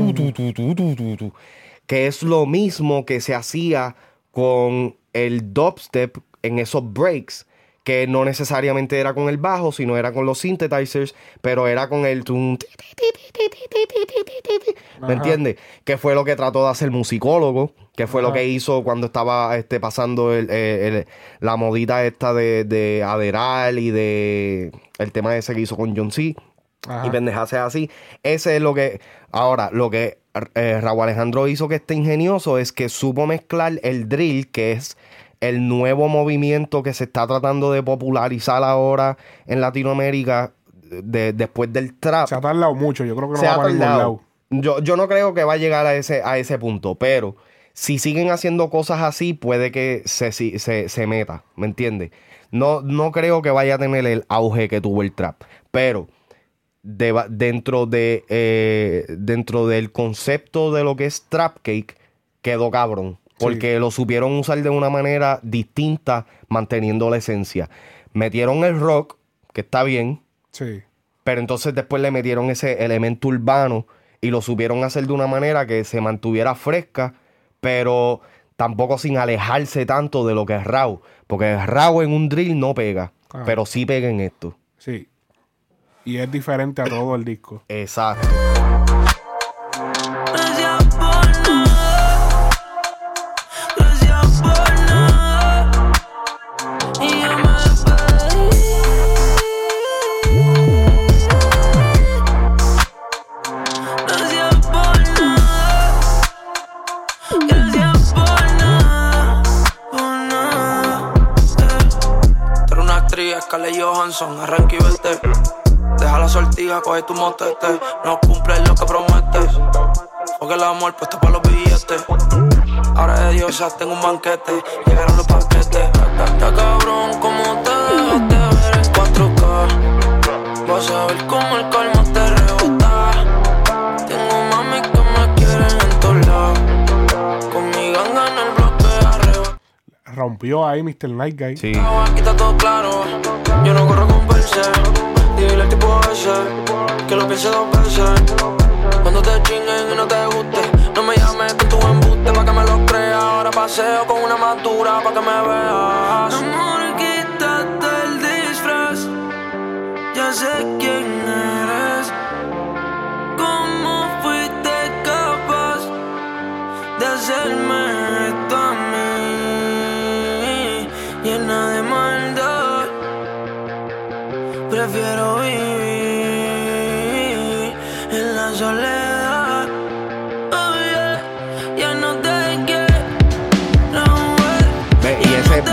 que es lo mismo que se hacía con el dubstep en esos breaks, que no necesariamente era con el bajo, sino era con los synthesizers, pero era con el... ¿Me entiendes? Que fue lo que trató de hacer musicólogo, que fue lo que hizo cuando estaba este, pasando la modita esta de, de Aderal y de el tema ese que hizo con John C. Ajá. Y pendejas así. Ese es lo que. Ahora, lo que eh, Raúl Alejandro hizo que esté ingenioso es que supo mezclar el drill, que es el nuevo movimiento que se está tratando de popularizar ahora en Latinoamérica de- después del trap Se ha tardado mucho. Yo creo que no se va ha tardado. lado. Yo, yo no creo que va a llegar a ese, a ese punto, pero si siguen haciendo cosas así, puede que se, se, se meta, ¿me entiendes? No, no creo que vaya a tener el auge que tuvo el trap, pero deba- dentro, de, eh, dentro del concepto de lo que es trap cake, quedó cabrón. Porque lo supieron usar de una manera distinta, manteniendo la esencia. Metieron el rock, que está bien, Sí. pero entonces después le metieron ese elemento urbano y lo supieron hacer de una manera que se mantuviera fresca, pero tampoco sin alejarse tanto de lo que es Raw. Porque Raw en un drill no pega, Ah. pero sí pega en esto. Sí. Y es diferente a todo el disco. Exacto. Gracias por Sortija, coge tu motete. No cumples lo que prometes. Porque el amor puesto para los billetes. Ahora de diosas tengo un banquete. Llegaron los paquetes. Está cabrón como te dejaste ver en 4K. Vas a ver cómo el calma te rebota. Tengo mami que me quieren en todos lados. Con mi ganga en el bloque arriba. Rompió ahí Mr. Night Guy. Sí. Aquí está todo claro. Yo no corro con verse. Al tipo ese que lo piense dos veces. Cuando te chinguen y no te guste, no me llames con tu embuste pa' que me lo creas. Ahora paseo con una madura pa' que me veas. Amor, quítate el disfraz. Ya sé quién eres. ¿Cómo fuiste capaz de hacerme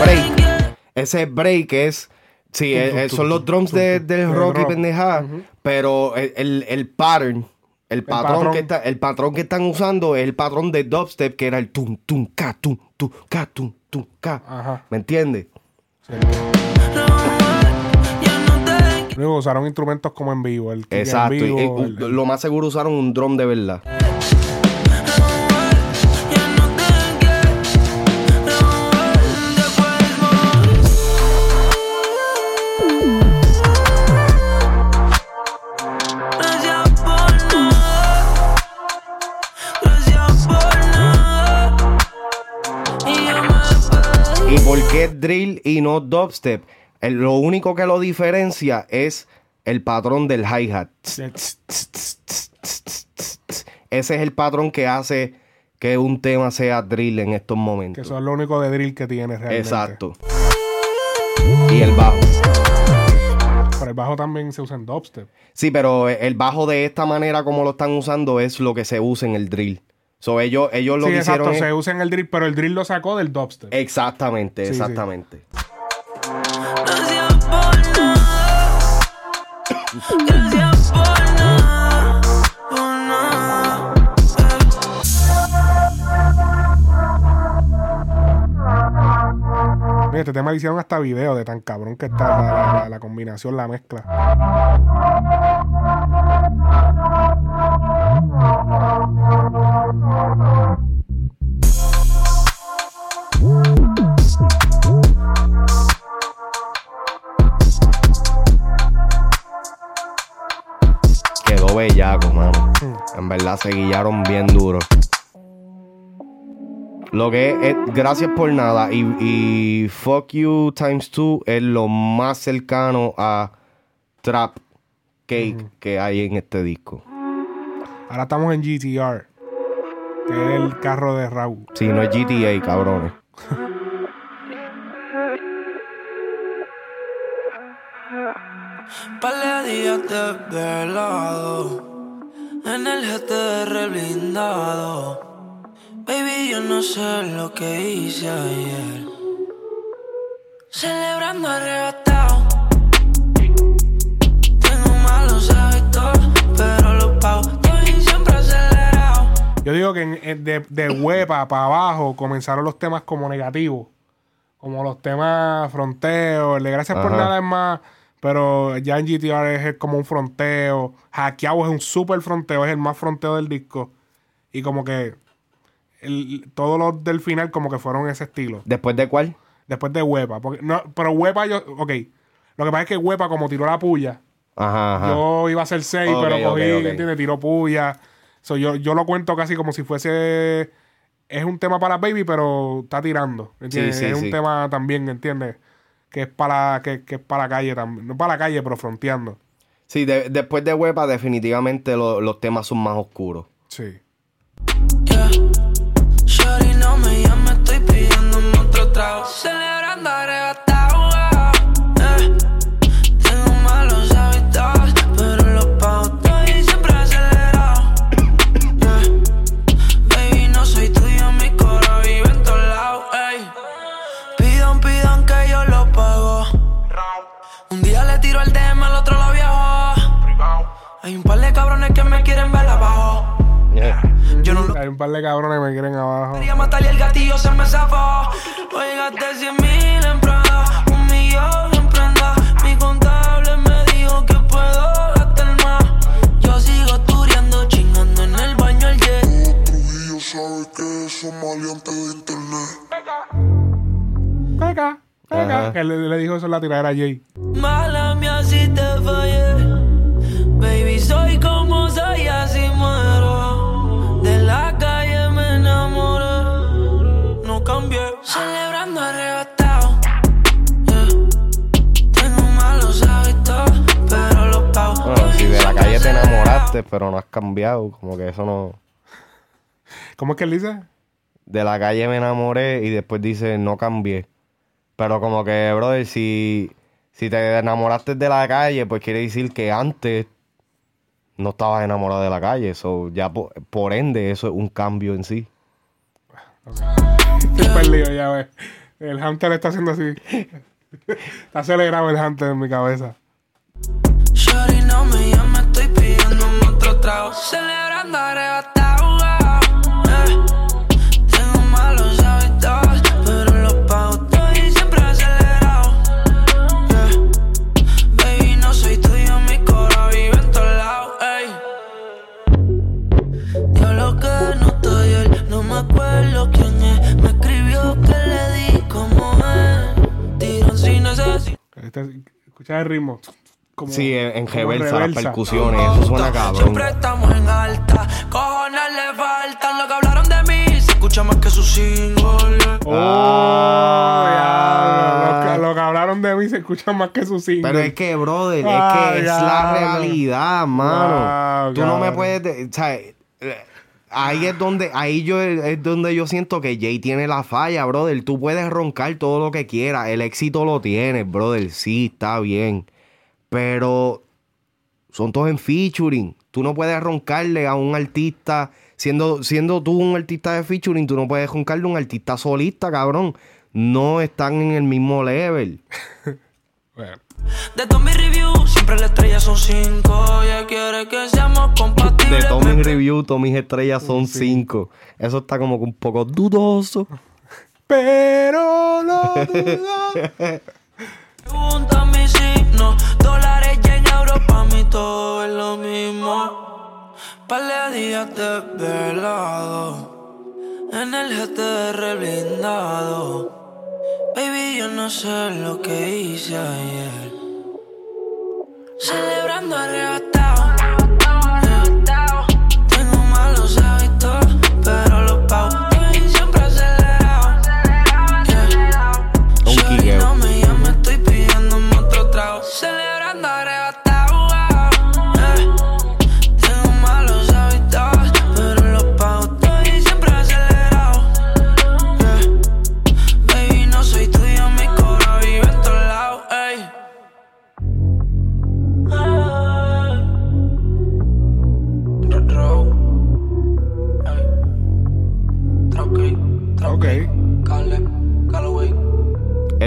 break, ese break es. Sí, eh, eh, son los drums de- del rock y pendejada, pero el, el, el pattern, el patrón, patrón. Que está, el patrón que están usando es el patrón de dubstep que era el tum tum ka tum tum tum tum. Ajá. ¿Me entiendes? Usaron instrumentos como en vivo. El en Exacto. y- vivo, y, el- el- lo más seguro usaron un drum de verdad. ¿Y por qué drill y no dubstep? El- lo único que lo diferencia es el patrón del hi-hat. Ese es el patrón que hace que un tema sea drill en estos que momentos. eso es lo único de drill que tiene realmente. Exacto. Y el bajo. Pero el bajo también se usa en dubstep. Sí, pero el bajo de esta manera como lo están usando es lo que se usa en el drill. So, ellos, ellos lo sí, que exacto, hicieron se es- usa en el drill, pero el drill lo sacó del dubstep. Exactamente, Sí, exactamente. Este tema le hicieron hasta video de tan cabrón que está la, la- la combinación, la mezcla. Quedó bellaco, mano. En verdad se guillaron bien duro. Lo que es, es gracias por nada y, y Fuck You Times 2 es lo más cercano a Trap Cake que hay en este disco. Ahora estamos en GTR, que es el carro de Raúl. Si no es GTA, cabrones. Par de días desvelado En el GTR blindado Baby, yo no sé lo que hice ayer Celebrando arrebatado Tengo malos hábitos Pero Yo digo que en- en- de, de huepa para abajo comenzaron los temas como negativos. Como los temas fronteos. El de gracias por Ajá. nada es más. Pero ya en GTR es como un fronteo. Hackeado es un super fronteo. Es el más fronteo del disco. Y como que. el- todos los del final como que fueron ese estilo. ¿Después de cuál? Después de huepa. Porque, no, pero huepa yo. Ok. Lo que pasa es que huepa como tiró la puya. Ajá, ajá. Yo iba a ser 6, Ok, pero cogí, ok, ok. ¿entiendes? Tiró puya. So, yo, yo lo cuento casi como si fuese. Es un tema para baby, pero está tirando. ¿entiendes? Sí, sí, es un sí. tema también, ¿entiendes? Que es para, que, que es para la calle también. No para la calle, pero fronteando. Sí, de- después de Huepa definitivamente lo- los temas son más oscuros. Sí. Yeah. Shorty, no me llame, estoy pidiendo otro trago. Celebrando arrebatado. eh. Le tiro el DM, al otro lo viajo. Hay un par de cabrones que me quieren ver abajo. Yo no lo Hay un par de cabrones que me quieren abajo. Quería matarle el gatillo, se me zafó. Hoy gasté 100 mil en Prada, un millón en prenda. Mi contable me dijo que puedo gastar más. Yo sigo tureando, chingando en el baño el jet. Trujillo sabe que son maleantes de internet. Peca, peca. Ajá. Que le, le dijo eso en la tiradera a Jay. Mala mía si te fallé. Baby, soy como soy, así muero. De la calle me enamoré. No cambié. Celebrando arrebatado. Yeah. Tengo malos hábitos, pero los pago. Bueno, si de la calle te enamoraste, pero no has cambiado, como que eso no... ¿Cómo es que él dice? De la calle me enamoré y después dice no cambié. Pero como que, brother, si, Si te enamoraste de la calle, pues quiere decir que antes no estabas enamorado de la calle. So, ya po- por, ende, eso es un cambio en sí. Estoy perdido ya, ves. El Hunter está haciendo así. está acelerado el Hunter en mi cabeza. Shorty, no me llama, estoy pidiendo otro trago. Celebrando arrebatado. Escucha el ritmo. Como, Sí, en, reversa, las percusiones, eso suena cabrón. Siempre estamos en alta. Cojones le faltan lo que hablaron de mí. Se escucha más que su single. Oh, Ah. ya, lo, que, lo que hablaron de mí se escucha más que su single. Pero es que, brother, Ah, es que es la realidad, mano. Wow, Tú no me puedes, de- o sea, eh, ahí es donde, ahí yo es donde yo siento que Jay tiene la falla, brother. Tú puedes roncar todo lo que quieras, el éxito lo tienes, brother. Sí, está bien, pero son todos en featuring. Tú no puedes roncarle a un artista, siendo, siendo tú un artista de featuring, tú no puedes roncarle a un artista solista, cabrón. No están en el mismo level. Bueno, De todos mis reviews, siempre la estrella son cinco. Ella quiere que seamos De compatibles. todos mis Me reviews, todas mis estrellas son cinco. Eso está como que un poco dudoso. pero no dudo. preguntan mi signo. Dólares y en euros, pa' mí todo es lo mismo. Par de días desvelado. En el GTR blindado. Baby, yo no sé lo que hice ayer. Celebrando arrebatado.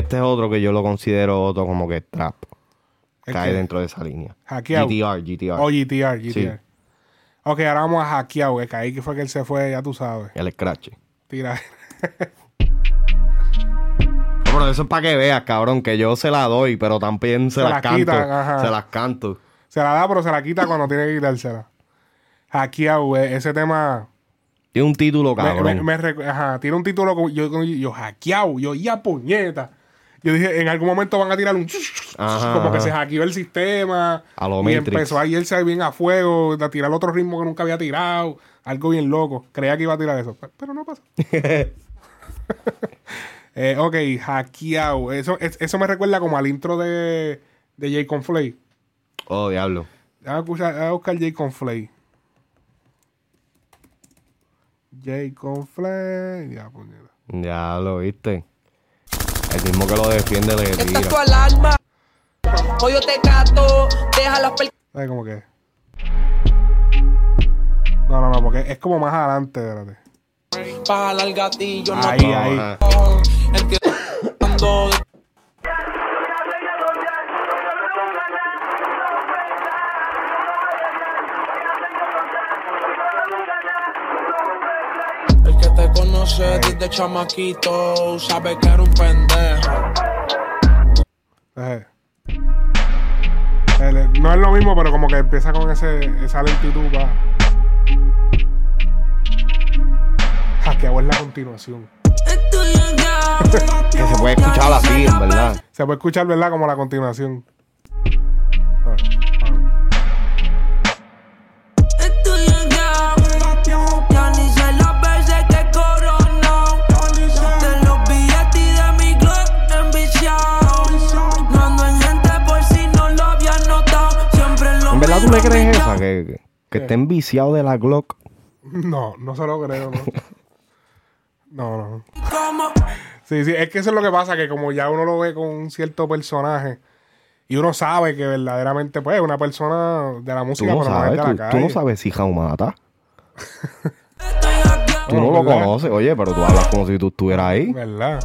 Este es otro que yo lo considero otro como que trap. ¿El Cae qué? dentro de esa línea. Hackeado. GTR, GTR. O GTR, GTR. Sí. Ok, ahora vamos a hackear, güey. Que ahí que fue que él se fue, ya tú sabes. El scratch. Tira. No, pero eso es para que veas, cabrón, que yo se la doy, pero también se, Se las la canto. quitan. Se las canto. Se la da, pero se la quita cuando tiene que quitársela. Hackeado, güey. Ese tema. Tiene un título, cabrón. me- me recu- ajá, tiene un título yo, yo, yo hackeado, yo ya puñeta. Yo dije, en algún momento van a tirar un Ajá, como que se hackeó el sistema. A lo y Matrix. empezó a irse bien a fuego, a tirar otro ritmo que nunca había tirado. Algo bien loco. Creía que iba a tirar eso. pe- Pero no pasó. Eh, ok, hackeado. Eso, es- eso me recuerda como al intro de, de J. Conflay. Oh, diablo. Déjame escuchar- déjame buscar J. Conflay. J. Conflay. Ya, puñeta. Ya lo viste. El mismo que lo defiende le Esta tira. es tu alarma. Hoy yo te cato. Deja las pel- ¿Sabes cómo que? No, no, no, porque es como más adelante, espérate. para jalar gatillo. No Ahí, ahí. Te conoce desde chamaquito sabe que era un pendejo. Eh. El- No es lo mismo, pero como que empieza con ese, esa lentitud para. Hackeado es la continuación. Que se puede escuchar así, en verdad. Se puede escuchar, ¿verdad? Como la continuación. Verdad tú le crees esa? Que, que, que estén viciados de la Glock. No, no se lo creo, no. No, no. Sí, sí, es que eso es lo que pasa, que como ya uno lo ve con un cierto personaje, Y uno sabe que verdaderamente, pues, es una persona de la Tú música, no pero no es sabes, de la tú, calle. tú no sabes si Jaumata. Tú no No, lo ¿verdad? conoces, oye, pero tú hablas como si tú estuvieras ahí. ¿Verdad?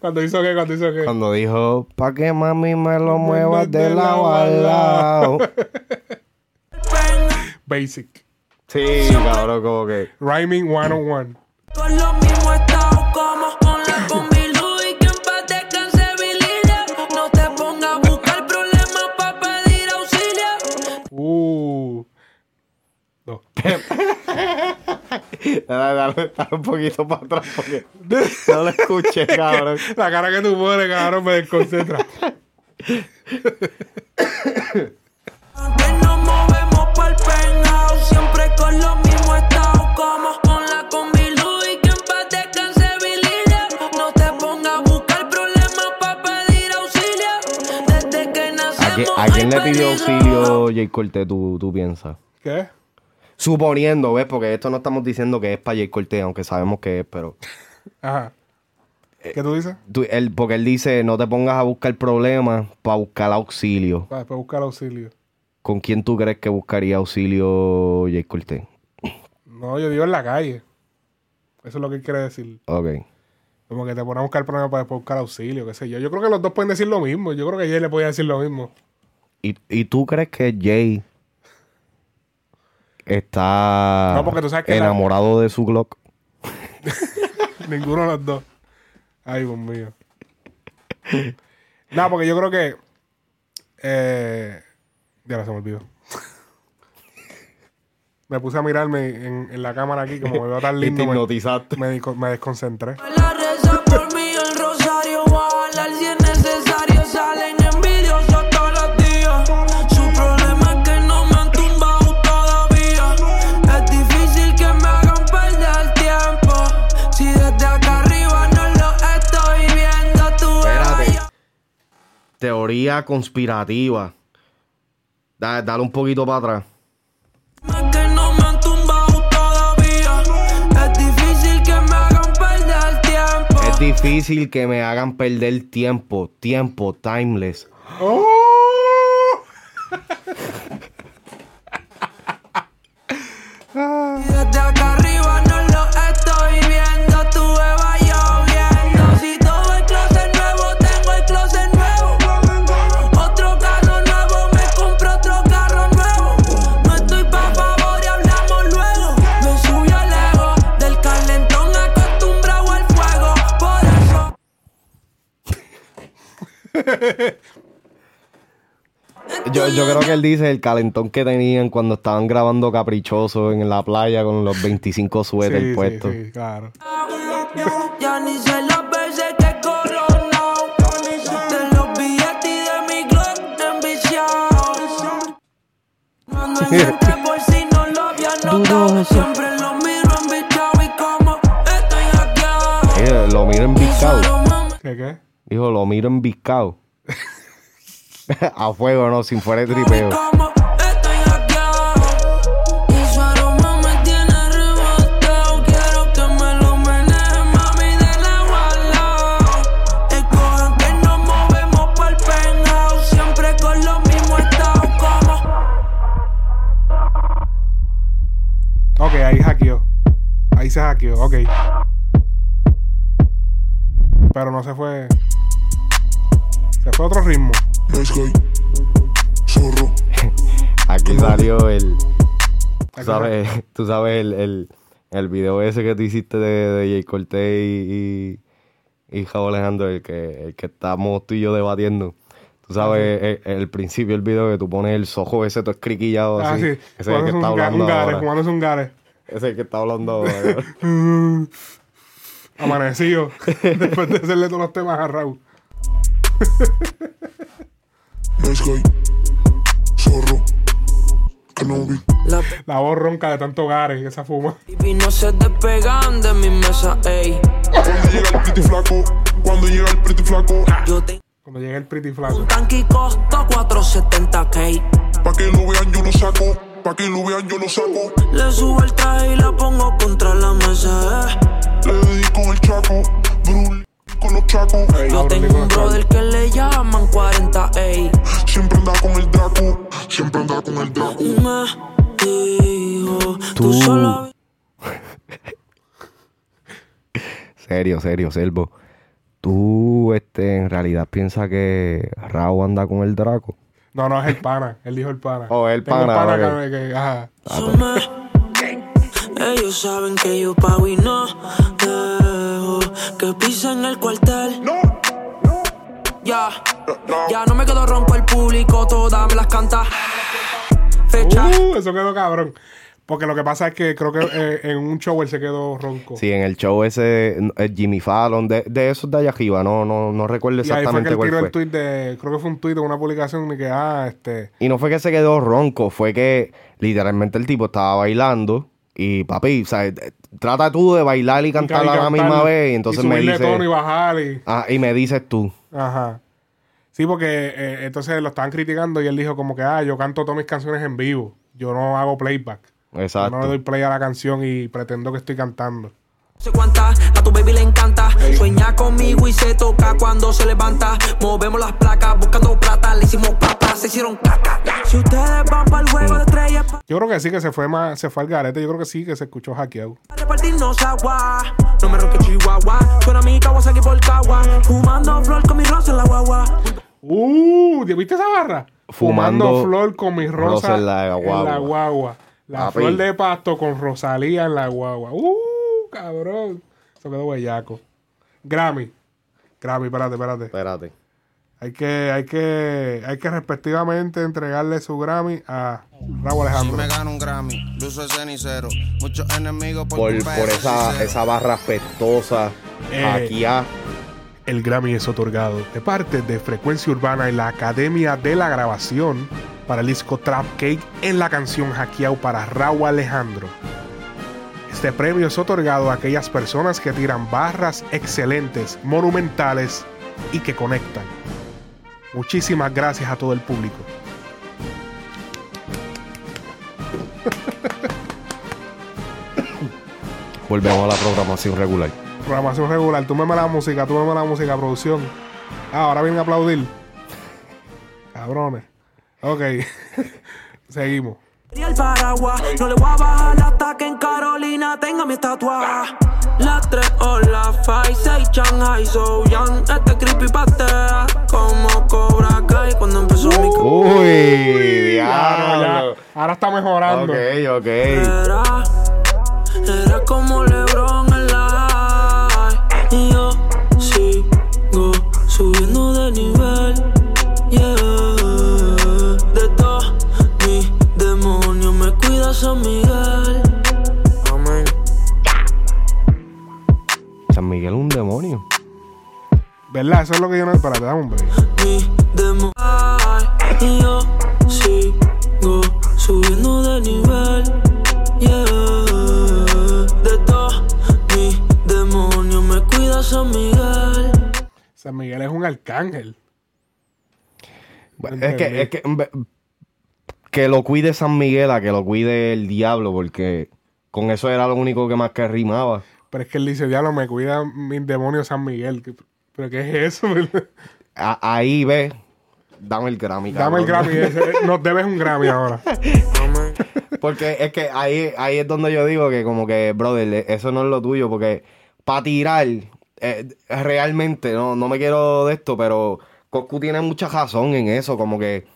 Cuando hizo qué, cuando hizo qué. cuando dijo, pa' que mami me lo muevas de de lado a lado. Basic. Sí, cabrón, como que. Rhyming 101. Con los mismos estados como con la combi Louis que en paz descanse Billy No te pongas a buscar problemas para pedir auxilio. Uh. No. Dale, dale, dale un poquito para atrás porque no lo escuché, cabrón. La cara que tú pones, cabrón, me desconcentra. Que nos movemos pa'l penthouse Siempre con los mismos estados como con la combi Louis que en paz descanse Billy No te pongas a buscar problemas para pedir auxilio. Desde que ¿A quién, nacemos a quién le pidió auxilio Jay Cortés, tú, tú piensas? ¿Qué? Suponiendo, ¿ves? Porque esto no estamos diciendo que es para Jay Cortés, aunque sabemos que es, pero... Ajá. ¿Qué tú dices? tú- él, porque él dice, no te pongas a buscar problemas para buscar auxilio. Para después buscar auxilio. ¿Con quién tú crees que buscaría auxilio Jay Cortés? No, yo digo en la calle. Eso es lo que él quiere decir. Ok. Como que te ponen a buscar problemas para después buscar auxilio, qué sé yo. Yo creo que los dos pueden decir lo mismo. Yo creo que Jay le podía decir lo mismo. ¿Y, y tú crees que Jay está No, porque tú sabes que la- enamorado de su Glock? Ninguno de los dos. Ay, Dios mío. no, porque yo creo que. Eh, ya no se me olvidó. me puse a mirarme en, en la cámara aquí, como me veo tan lindo. me- hipnotizaste. Me, me desconcentré. Teoría conspirativa. Da- dale un poquito para atrás. Es difícil que me hagan perder tiempo. Tiempo, timeless. ¡Oh! Yo, yo creo que él dice el calentón que tenían cuando estaban grabando Caprichoso en la playa con los 25 suéter Sí, sí, puestos. sí, claro. Ya ni sé las veces que he coronado. De los billetes y de mi Glock enviciado. No ando en gente por si no lo miro enviciado y como estoy hackeado. Eh, lo miro embiscado. ¿Qué qué? Dijo, lo miro embiscado. A fuego, no, sin fuera de tripeo. Como estoy hackeado. Y su aroma me tiene arrebatado. Quiero que me lo menees, mami, de lado a lado. Escojan que nos movemos pa'l penthouse. Siempre con los mismos estados como. Ok, ahí hackeó. Ahí se hackeó, ok. Pero no se fue. Se fue a otro ritmo. Zorro. Aquí salió el. Tú sabes, tú sabes el, el, el video ese que tú hiciste de, de Jay Cortés y, y, y Javo Alejandro, el que, el que estamos tú y yo debatiendo. Tú sabes, el, el principio del video que tú pones el sojo ese todo escriquillado Ah, así. sí. Ese es el que está hablando un gare, ahora. fumándose un gare. Ese es el que está hablando ahora. Amanecido. Después de hacerle todos los temas a Raúl. Nice guy. Zorro. La La voz ronca de tanto gare que esa fuma. baby no se despegan de mi mesa, ey. Cuando llega el pretty flaco. Cuando llega el pretty flaco. Yo tengo Cuando llega el pretty flaco. un tanque y costo 470k. Pa' que lo vean, yo lo saco. Pa' que lo vean, yo lo saco. Le subo el traje y la pongo contra la mesa. eh. Le dedico el chaco. Brul con los chacos. Yo tengo un brother que le llaman 40 ey. Siempre anda con el Draco. Siempre anda con el Draco. Me dijo, tú, Tú. solo Serio, serio, Selvo. Tú, este, en realidad piensas que Rao anda con el Draco. No, no, es el pana. Él dijo el pana. Oh, el Tengo un pana, pana ok. que, que- ajá. Ellos saben que yo pago y no dejo que pisen el cuartel. Ya, ya no me quedo ronco el público, todas me las canta. Fecha. Uh, eso quedó cabrón. Porque lo que pasa es que creo que eh, en un show él se quedó ronco. Sí, en el show ese, eh, Jimmy Fallon, de, de esos de allá arriba, no, no, no recuerdo y ahí fue que exactamente él cuál tiró fue. el tweet de. Creo que fue un tweet de una publicación de que, ah, este. Y no fue que se quedó ronco, fue que literalmente el tipo estaba bailando y papi, o sea, trata tú de bailar y cantar y a la misma vez y entonces me subirle dice, tono y bajar y. ah, y me dices tú. Ajá. Sí, porque eh, entonces lo estaban criticando y él dijo como que, ah, yo canto todas mis canciones en vivo. Yo no hago playback. Yo Exacto. no le doy play a la canción y pretendo que estoy cantando. No sé cuántas, a tu baby le encanta. Sueña conmigo y se toca cuando se levanta. Movemos las placas buscando plata. Le hicimos papas, se hicieron caca. Si ustedes van para el juego de estrellas, Yo creo que sí que se fue más, se fue al garete. Yo creo que sí que se escuchó hackeado. repartirnos agua. No me ronque chihuahua. Suena mi Kawasaki por cagua. Fumando flor con mi rosa en la guagua. Uh, ¿viste esa barra? Fumando flor con mi rosa, rosa en la guagua. la guagua. La flor de pasto con Rosalía en la guagua. Uh, cabrón. Eso quedó bellaco. Grammy. Grammy, espérate, espérate. Espérate. Hay que, hay que, hay que respectivamente entregarle su Grammy a Raúl Si Alejandro. me gano un Grammy, cenicero. Muchos enemigos por, Por, esa, esa barra apestosa, Eh. aquí a El Grammy es otorgado de parte de Frecuencia Urbana y la Academia de la Grabación para el disco Trap Cake en la canción Hackeado para Raúl Alejandro. Este premio es otorgado a aquellas personas que tiran barras excelentes, monumentales y que conectan. Muchísimas gracias a todo el público. volvemos a la programación regular. Programación regular, tú me la música, tú me la música, producción. Ah, ahora vienen a aplaudir. Cabrones. Ok. Seguimos. Y el paraguas, no le voy a bajar hasta que en Carolina tenga mi estatua. Las tres olas, Five, seis, Shanghai, So Young. Este creepy patea como Cobra Kai cuando empezó mi Uy, Ya, no, ya. diablo. Ahora está mejorando. Ok, ok. Era, era como LeBron en la high. Y yo sigo subiendo de nivel. San Miguel. Amén. San Miguel es un demonio. ¿Verdad? Eso es lo que yo no. Espérate, dame un break. Y yo sigo subiendo de nivel. Yeah. De todos mis demonios me cuida San Miguel. San Miguel es un arcángel. Es que, es que, que lo cuide San Miguel a que lo cuide el diablo, porque con eso era lo único que más que rimaba. Pero es que él dice, diablo, me cuida mi demonio San Miguel. ¿Qué- ¿Pero qué es eso? A- ahí ve, dame el Grammy. Dame el cabrón. Grammy ese. Nos debes un Grammy ahora. Porque es que ahí, ahí es donde yo digo que como que, brother, eso no es lo tuyo, porque para tirar, eh, realmente, no, no me quiero de esto, pero Coscu tiene mucha razón en eso, como que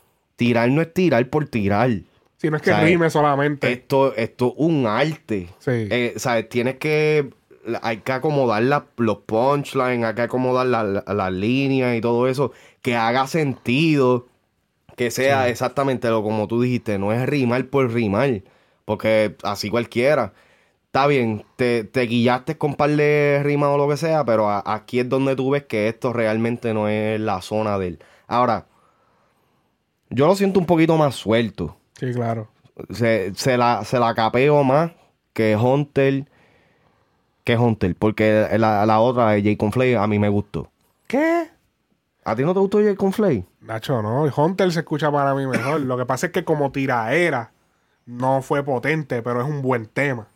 tirar no es tirar por tirar. Si no es que ¿Sabes? rime solamente. Esto, esto es un arte. Sí. Eh, ¿sabes? Tienes que. Hay que acomodar la- los punchlines, hay que acomodar la- la- las líneas y todo eso. Que haga sentido. Que sea exactamente lo como tú dijiste. No es rimar por rimar. Porque así cualquiera. Está bien, te, te guillaste con un par de rimas o lo que sea, pero a- aquí es donde tú ves que esto realmente no es la zona de él. Ahora, yo lo siento un poquito más suelto Sí, claro. se, se la, se la capeo más que Hunter. Que Hunter. Porque la, la otra de J. Conflay a mí me gustó. ¿Qué? ¿A ti no te gustó J. Conflay? Nacho, no. Hunter se escucha para mí mejor. Lo que pasa es que como tiraera no fue potente, pero es un buen tema.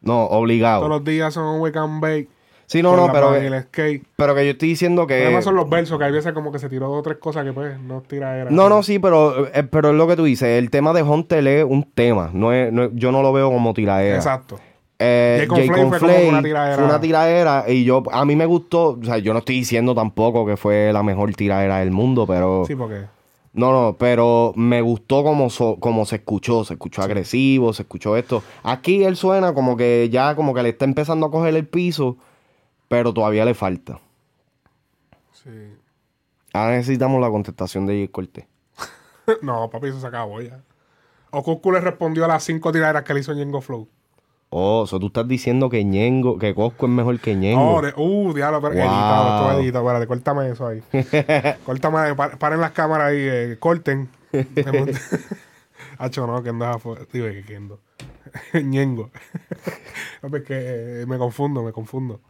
No, Todos obligado. los días son un wake and bake. Sí, no, no, pero, el skate. pero que yo estoy diciendo que... Además son los versos, que hay veces como que se tiró dos o tres cosas que pues no tiraera. No, no, sí, pero, eh, pero es lo que tú dices. El tema de Hunter es un tema. No es, no yo no lo veo como tiradera. Exacto. Eh, J. Conflay J. fue como una tiradera. fue una tiradera y yo, a mí me gustó, o sea, yo no estoy diciendo tampoco que fue la mejor tiradera del mundo, pero... Sí, porque... No, no, pero me gustó como, so- como se escuchó, se escuchó agresivo, se escuchó esto. Aquí él suena como que ya como que le está empezando a coger el piso, pero todavía le falta. Sí. Ahora necesitamos la contestación de J. Cortés. no, papi, eso se acabó ya. Okuku le respondió a las cinco tiraderas que le hizo Ñengo Flow. Oh, o sea, tú estás diciendo que Ñengo, que Cosco es mejor que Ñengo. No, de- uh, diablo, pero Wow. editado, esto editado. Espérate, córtame eso ahí. córtame, pa- paren las cámaras ahí, eh, corten. Hacho, no, que andas afuera. Digo, que. Ñengo. No, pues que eh, me confundo, me confundo.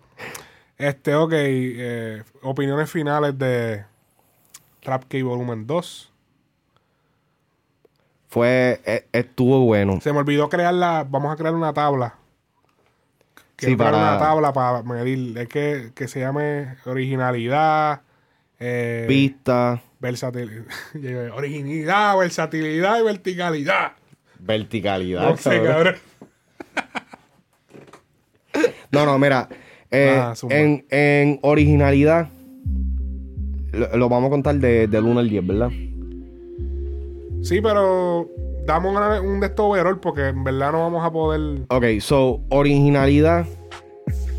Este, ok. eh, opiniones finales de Trap Key Volumen 2. Fue, e- estuvo bueno. Se me olvidó crear la. Vamos a crear una tabla. Quiero Sí, para- una tabla para medir. Es que, que se llame originalidad. Eh, Pista, versatilidad. originalidad, versatilidad y verticalidad. verticalidad. No sé, cabrón. cabrón. No, no, mira. Eh, Ah, en, en originalidad, lo, lo vamos a contar de, del 1 al 10, ¿verdad? Sí, pero damos una- un de estos overall porque en verdad no vamos a poder. Ok, so, originalidad.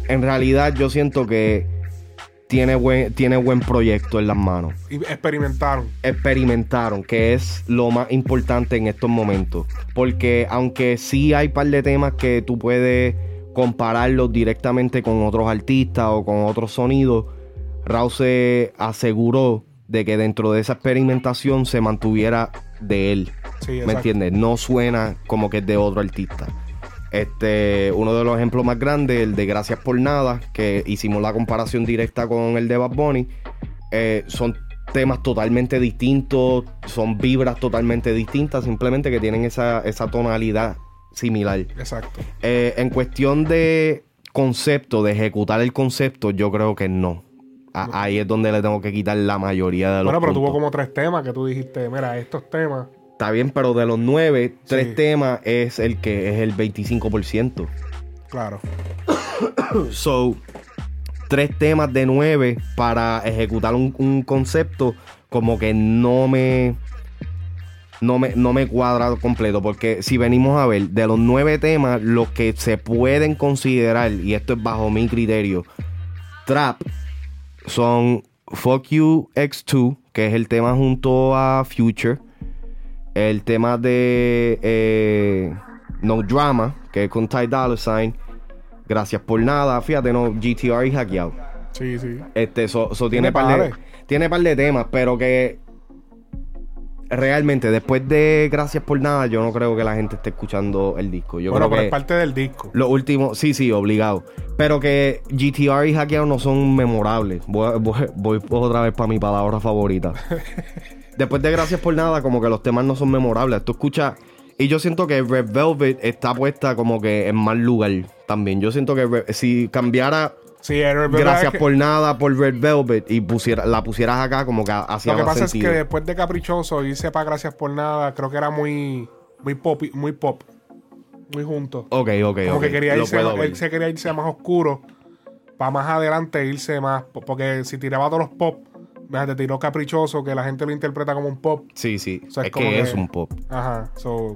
En realidad, yo siento que tiene buen, tiene buen proyecto en las manos. y experimentaron. Experimentaron, que es lo más importante en estos momentos. Porque aunque sí hay par de temas que tú puedes compararlos directamente con otros artistas o con otros sonidos, Raúl se aseguró de que dentro de esa experimentación se mantuviera de él. Sí, ¿Me entiendes? No suena como que es de otro artista. Este, uno de los ejemplos más grandes, el de Gracias por Nada, que hicimos la comparación directa con el de Bad Bunny, eh, son temas totalmente distintos, son vibras totalmente distintas, simplemente que tienen esa, esa tonalidad similar. Exacto. Eh, en cuestión de concepto, de ejecutar el concepto, yo creo que no. A- Ahí es donde le tengo que quitar la mayoría de los Bueno, pero tuvo como tres temas que tú dijiste, mira, estos temas. Está bien, pero de los nueve, tres Sí. temas es el que es el 25%. Claro. So, tres temas de nueve para ejecutar un, un concepto como que no me, no me no me cuadra completo. Porque si venimos a ver, de los nueve temas, los que se pueden considerar, y esto es bajo mi criterio, trap, son Fuck You X2, que es el tema junto a Future. El tema de eh, No Drama, que es con Ty Dolla Sign. Gracias por nada. Fíjate, no, GTR y hackeado. Sí, sí. Este, so, so Tiene tiene, par de, tiene par de temas, pero que realmente después de Gracias por nada, yo no creo que la gente esté escuchando el disco. Yo bueno, creo pero que es parte del disco. los últimos, sí, sí, obligado. Pero que GTR y hackeado no son memorables. Voy, voy- voy otra vez para mi palabra favorita. Después de Gracias por nada, como que los temas no son memorables. Tú escuchas. Y yo siento que Red Velvet está puesta como que en mal lugar también. Yo siento que si cambiara Sí, Gracias que- por nada por Red Velvet y pusiera, la pusieras acá como que hacía Lo que pasa sentido. es que después de Caprichoso y sepa Gracias por nada, creo que era muy, muy pop, muy pop, muy junto. Ok, ok, Como ok. que quería irse, él se quería irse más oscuro, para más adelante irse más, porque si tiraba todos los pop, te tiró Caprichoso, que la gente lo interpreta como un pop. Sí, sí. O sea, es como que, es un pop. Ajá, so,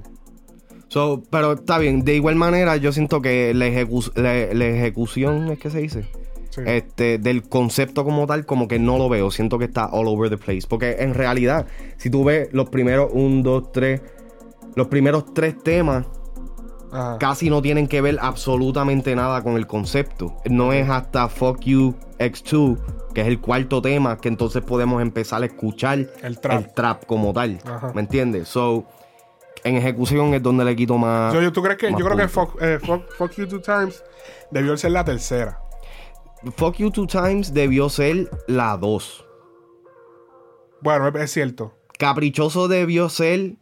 So, pero está bien. De igual manera, yo siento que la, ejecu- la- la ejecución, es que se dice, sí. este, del concepto como tal, como que no lo veo. Siento que está all over the place. Porque en realidad, si tú ves los primeros un, dos, tres, los primeros tres temas ajá. casi no tienen que ver absolutamente nada con el concepto. No es hasta Fuck You X2, que es el cuarto tema, que entonces podemos empezar a escuchar El trap. trap como tal. Ajá. ¿Me entiendes? So, en ejecución es donde le quito más. Yo, yo- ¿tú crees que, yo creo que fuck, eh, fuck- Fuck You Two Times debió ser la tercera. Fuck You Two Times debió ser la 2. Bueno, es, cierto. Caprichoso debió ser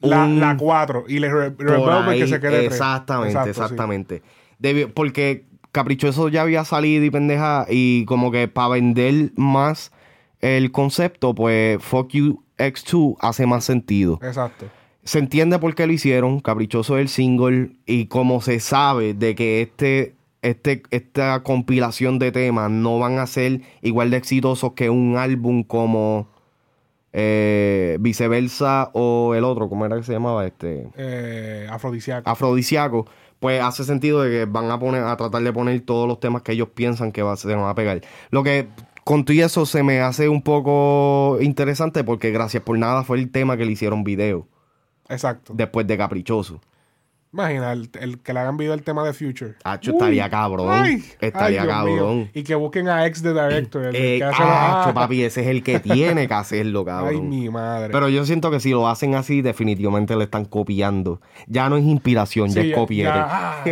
La, un- la 4 y le re- revuelve que ahí. se quede. Exactamente, Exacto, sí. exactamente. Debió- porque Caprichoso ya había salido y pendeja y como que para vender más el concepto, pues Fuck You X2 hace más sentido. Exacto. Se entiende por qué lo hicieron, Caprichoso es el single y como se sabe de que este, este, esta compilación de temas no van a ser igual de exitosos que un álbum como eh, Viceversa o el otro, ¿cómo era que se llamaba? Este Eh, afrodisíaco. afrodisíaco, pues hace sentido de que van a poner, a tratar de poner todos los temas que ellos piensan que va, se van a pegar. Lo que con todo y eso se me hace un poco interesante porque gracias por nada fue el tema que le hicieron video Exacto. después de Caprichoso. Imagina, el, el que le hagan video el tema de Future. Hacho, estaría cabrón. ay, estaría ay, Dios mío. cabrón. Y que busquen a ex de director. el Eh, que hace los- acho, ah, papi, ese es el que tiene que hacerlo, cabrón. Ay, mi madre. Pero yo siento que si lo hacen así, definitivamente le están copiando. Ya no es inspiración, ya Sí, es copiete. ya, ah,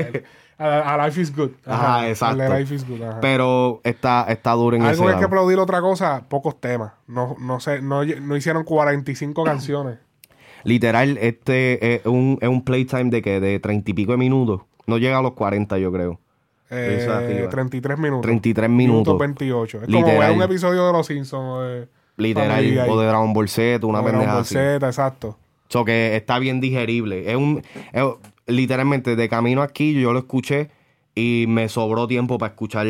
a, a Life is Good. Ajá, el exacto. de Life is Good. ajá. Pero está, está duro en Algo ese que hay que lado. aplaudir otra cosa, pocos temas. No, no sé, no, no hicieron 45 canciones. Literal, este es un, es un playtime de que de treinta y pico de minutos. No llega a los 40, yo creo. Eh, Eso arriba. 33 minutos. 33 minutos. 28. Es como Literal. ver un episodio de Los Simpsons. de Literal, o de Dragon Ball Z, una o de Dragon Ball. Z, exacto. So que está bien digerible. Es un. es- literalmente, de camino aquí, yo lo escuché y me sobró tiempo para escuchar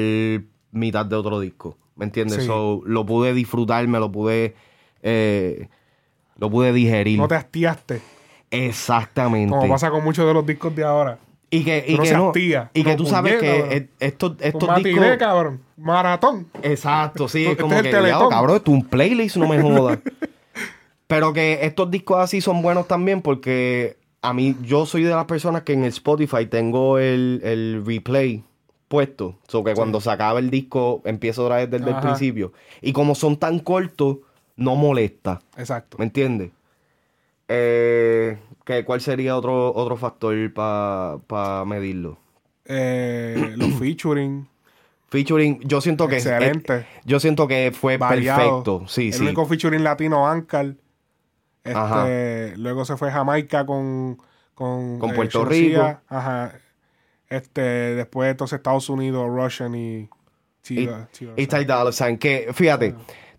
mitad de otro disco. ¿Me entiendes? Sí. So, lo pude disfrutar, me lo pude. eh, lo pude digerir. No te hastiaste. Exactamente. Como pasa con muchos de los discos de ahora. Y que, y Uno que se no- hastía. y que No, tú sabes que eh, estos, estos Un matiné, discos. cabrón. Maratón. Exacto, sí, es Este como es que, el "Diablo, Teletón". cabrón, esto es un playlist, no me jodas. Pero que estos discos así son buenos también porque a mí, yo soy de las personas que en el Spotify tengo el, el replay puesto. So que cuando se acaba el disco, empiezo otra vez desde el principio. Y como son tan cortos, no molesta. Exacto. ¿Me entiendes? Eh, ¿qué- ¿Cuál sería otro, otro factor para medirlo? Eh, los featuring. Featuring, yo siento que Excelente. eh, yo siento que fue variado. perfecto. Sí, el sí. único featuring latino, Ankar. Este, luego se fue Jamaica con con, Con eh, Puerto Rico. Ajá. Este, después entonces Estados Unidos, Russian y Y, Chiva- y Ty Dolla Sign, que fíjate,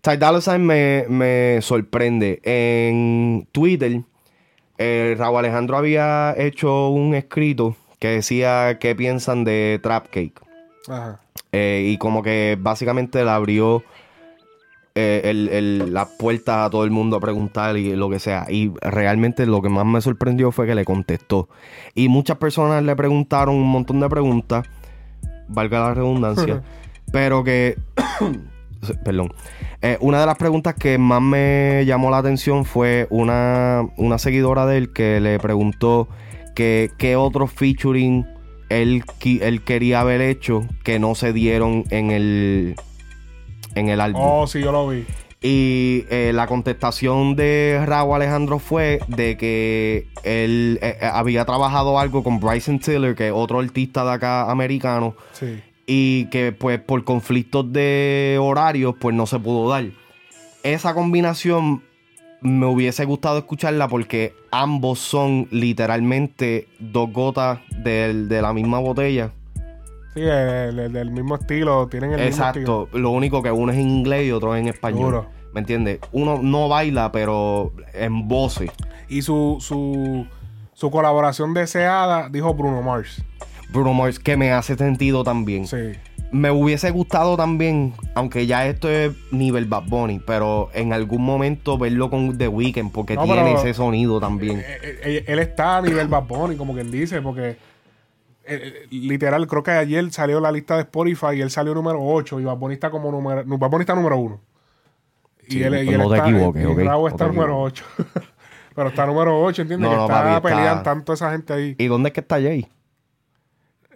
Ty Dolla Sign me, me sorprende. En Twitter, eh, Raúl Alejandro había hecho un escrito que decía qué piensan de Trap Cake. Ajá. Eh, y como que básicamente le abrió eh, el- el- las puertas a todo el mundo a preguntar y lo que sea. Y realmente lo que más me sorprendió fue que le contestó. Y muchas personas le preguntaron un montón de preguntas, valga la redundancia, pero que, perdón, Eh, una de las preguntas que más me llamó la atención fue una, una seguidora de él que le preguntó que qué otros featuring él, él quería haber hecho que no se dieron en el, en el álbum. Oh, sí, yo lo vi. Y eh, la contestación de Raúl Alejandro fue de que él eh, había trabajado algo con Bryson Tiller, que es otro artista de acá americano, Sí. Y que pues por conflictos de horarios pues no se pudo dar. Esa combinación me hubiese gustado escucharla porque ambos son literalmente dos gotas del- de la misma botella. Sí, el, el- del mismo estilo. Tienen el mismo estilo. Exacto. Lo único que uno es en inglés y otro es en español. Duro. ¿Me entiendes? Uno no baila, pero en voces. Y su, su, su colaboración deseada, dijo Bruno Mars. Bruno Mars, que me hace sentido también. Sí. Me hubiese gustado también, aunque ya esto es nivel Bad Bunny, pero en algún momento verlo con The Weeknd, porque No, tiene ese sonido también. Eh, eh, Él está a nivel Bad Bunny, como quien dice, porque eh, eh, literal, creo que ayer salió la lista de Spotify y él salió número 8 y Bad Bunny está como número, Bad Bunny está número 1. Y Sí, él, y él no te está, equivoques, y ok, Raúl no está te número 8. Pero está número 8, ¿entiendes? No, que no, está papi, está- peleando tanto esa gente ahí. ¿Y dónde es que está Jay?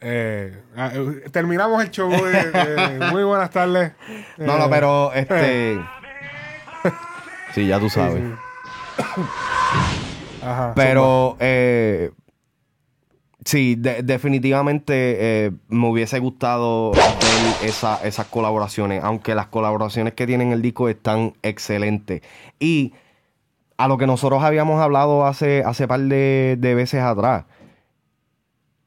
Eh, ah, eh, terminamos el show. eh, muy buenas tardes. No, no, Eh, pero este. sí, ya tú sabes. sí. Ajá. Pero, eh, Sí, de- definitivamente me hubiese gustado ver esa- esas colaboraciones, aunque las colaboraciones que tienen el disco están excelentes. Y a lo que nosotros habíamos hablado hace, hace par de, de veces atrás,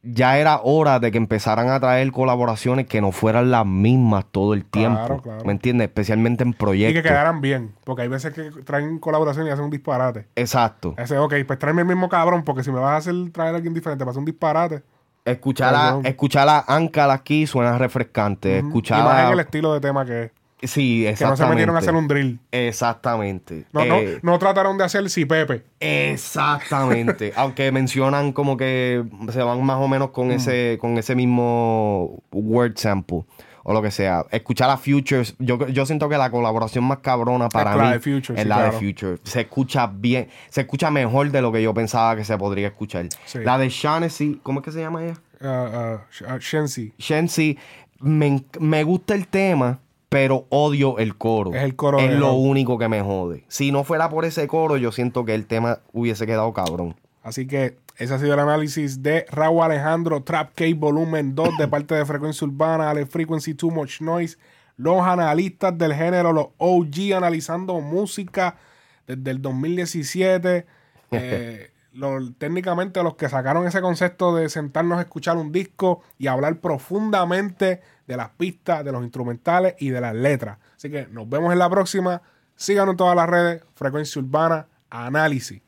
ya era hora de que empezaran a traer colaboraciones que no fueran las mismas todo el tiempo. Claro, claro. ¿Me entiendes? Especialmente en Y proyectos. que quedaran bien. Porque hay veces que traen colaboración y hacen un disparate. Exacto. Ese, ok, pues tráeme el mismo cabrón, porque si me vas a hacer traer a alguien diferente para hacer un disparate. Escuchar a, escuchar a aquí suena refrescante. Escuchar Y más en el estilo de tema que es. Sí, Que no exactamente. se metieron a hacer un drill. Exactamente. No, Eh, no, no trataron de hacer si Pepe. Exactamente. Aunque mencionan como que se van más o menos con ese, con ese mismo word sample. O lo que sea. Escuchar a Futures. Yo, yo siento que la colaboración más cabrona para la mí de Future, es sí, la claro. de Future. Se escucha bien. Se escucha mejor de lo que yo pensaba que se podría escuchar. Sí. La de Shaughnessy. ¿Cómo es que se llama ella? Sh- ah, Shensi. Shensi, me, me gusta el tema, pero odio el coro. Es el coro Es de lo único que me jode. Si no fuera por ese coro, yo siento que el tema hubiese quedado cabrón. Así que ese ha sido el análisis de Raúl Alejandro Trap Cake Volumen 2 de parte de Frecuencia Urbana, Ale Frequency Too Much Noise. Los analistas del género, los OG analizando música desde el 2017. Eh, lo- técnicamente los que sacaron ese concepto de sentarnos a escuchar un disco y hablar profundamente de las pistas, de los instrumentales y de las letras. Así que nos vemos en la próxima. Síganos en todas las redes. Frecuencia Urbana, análisis.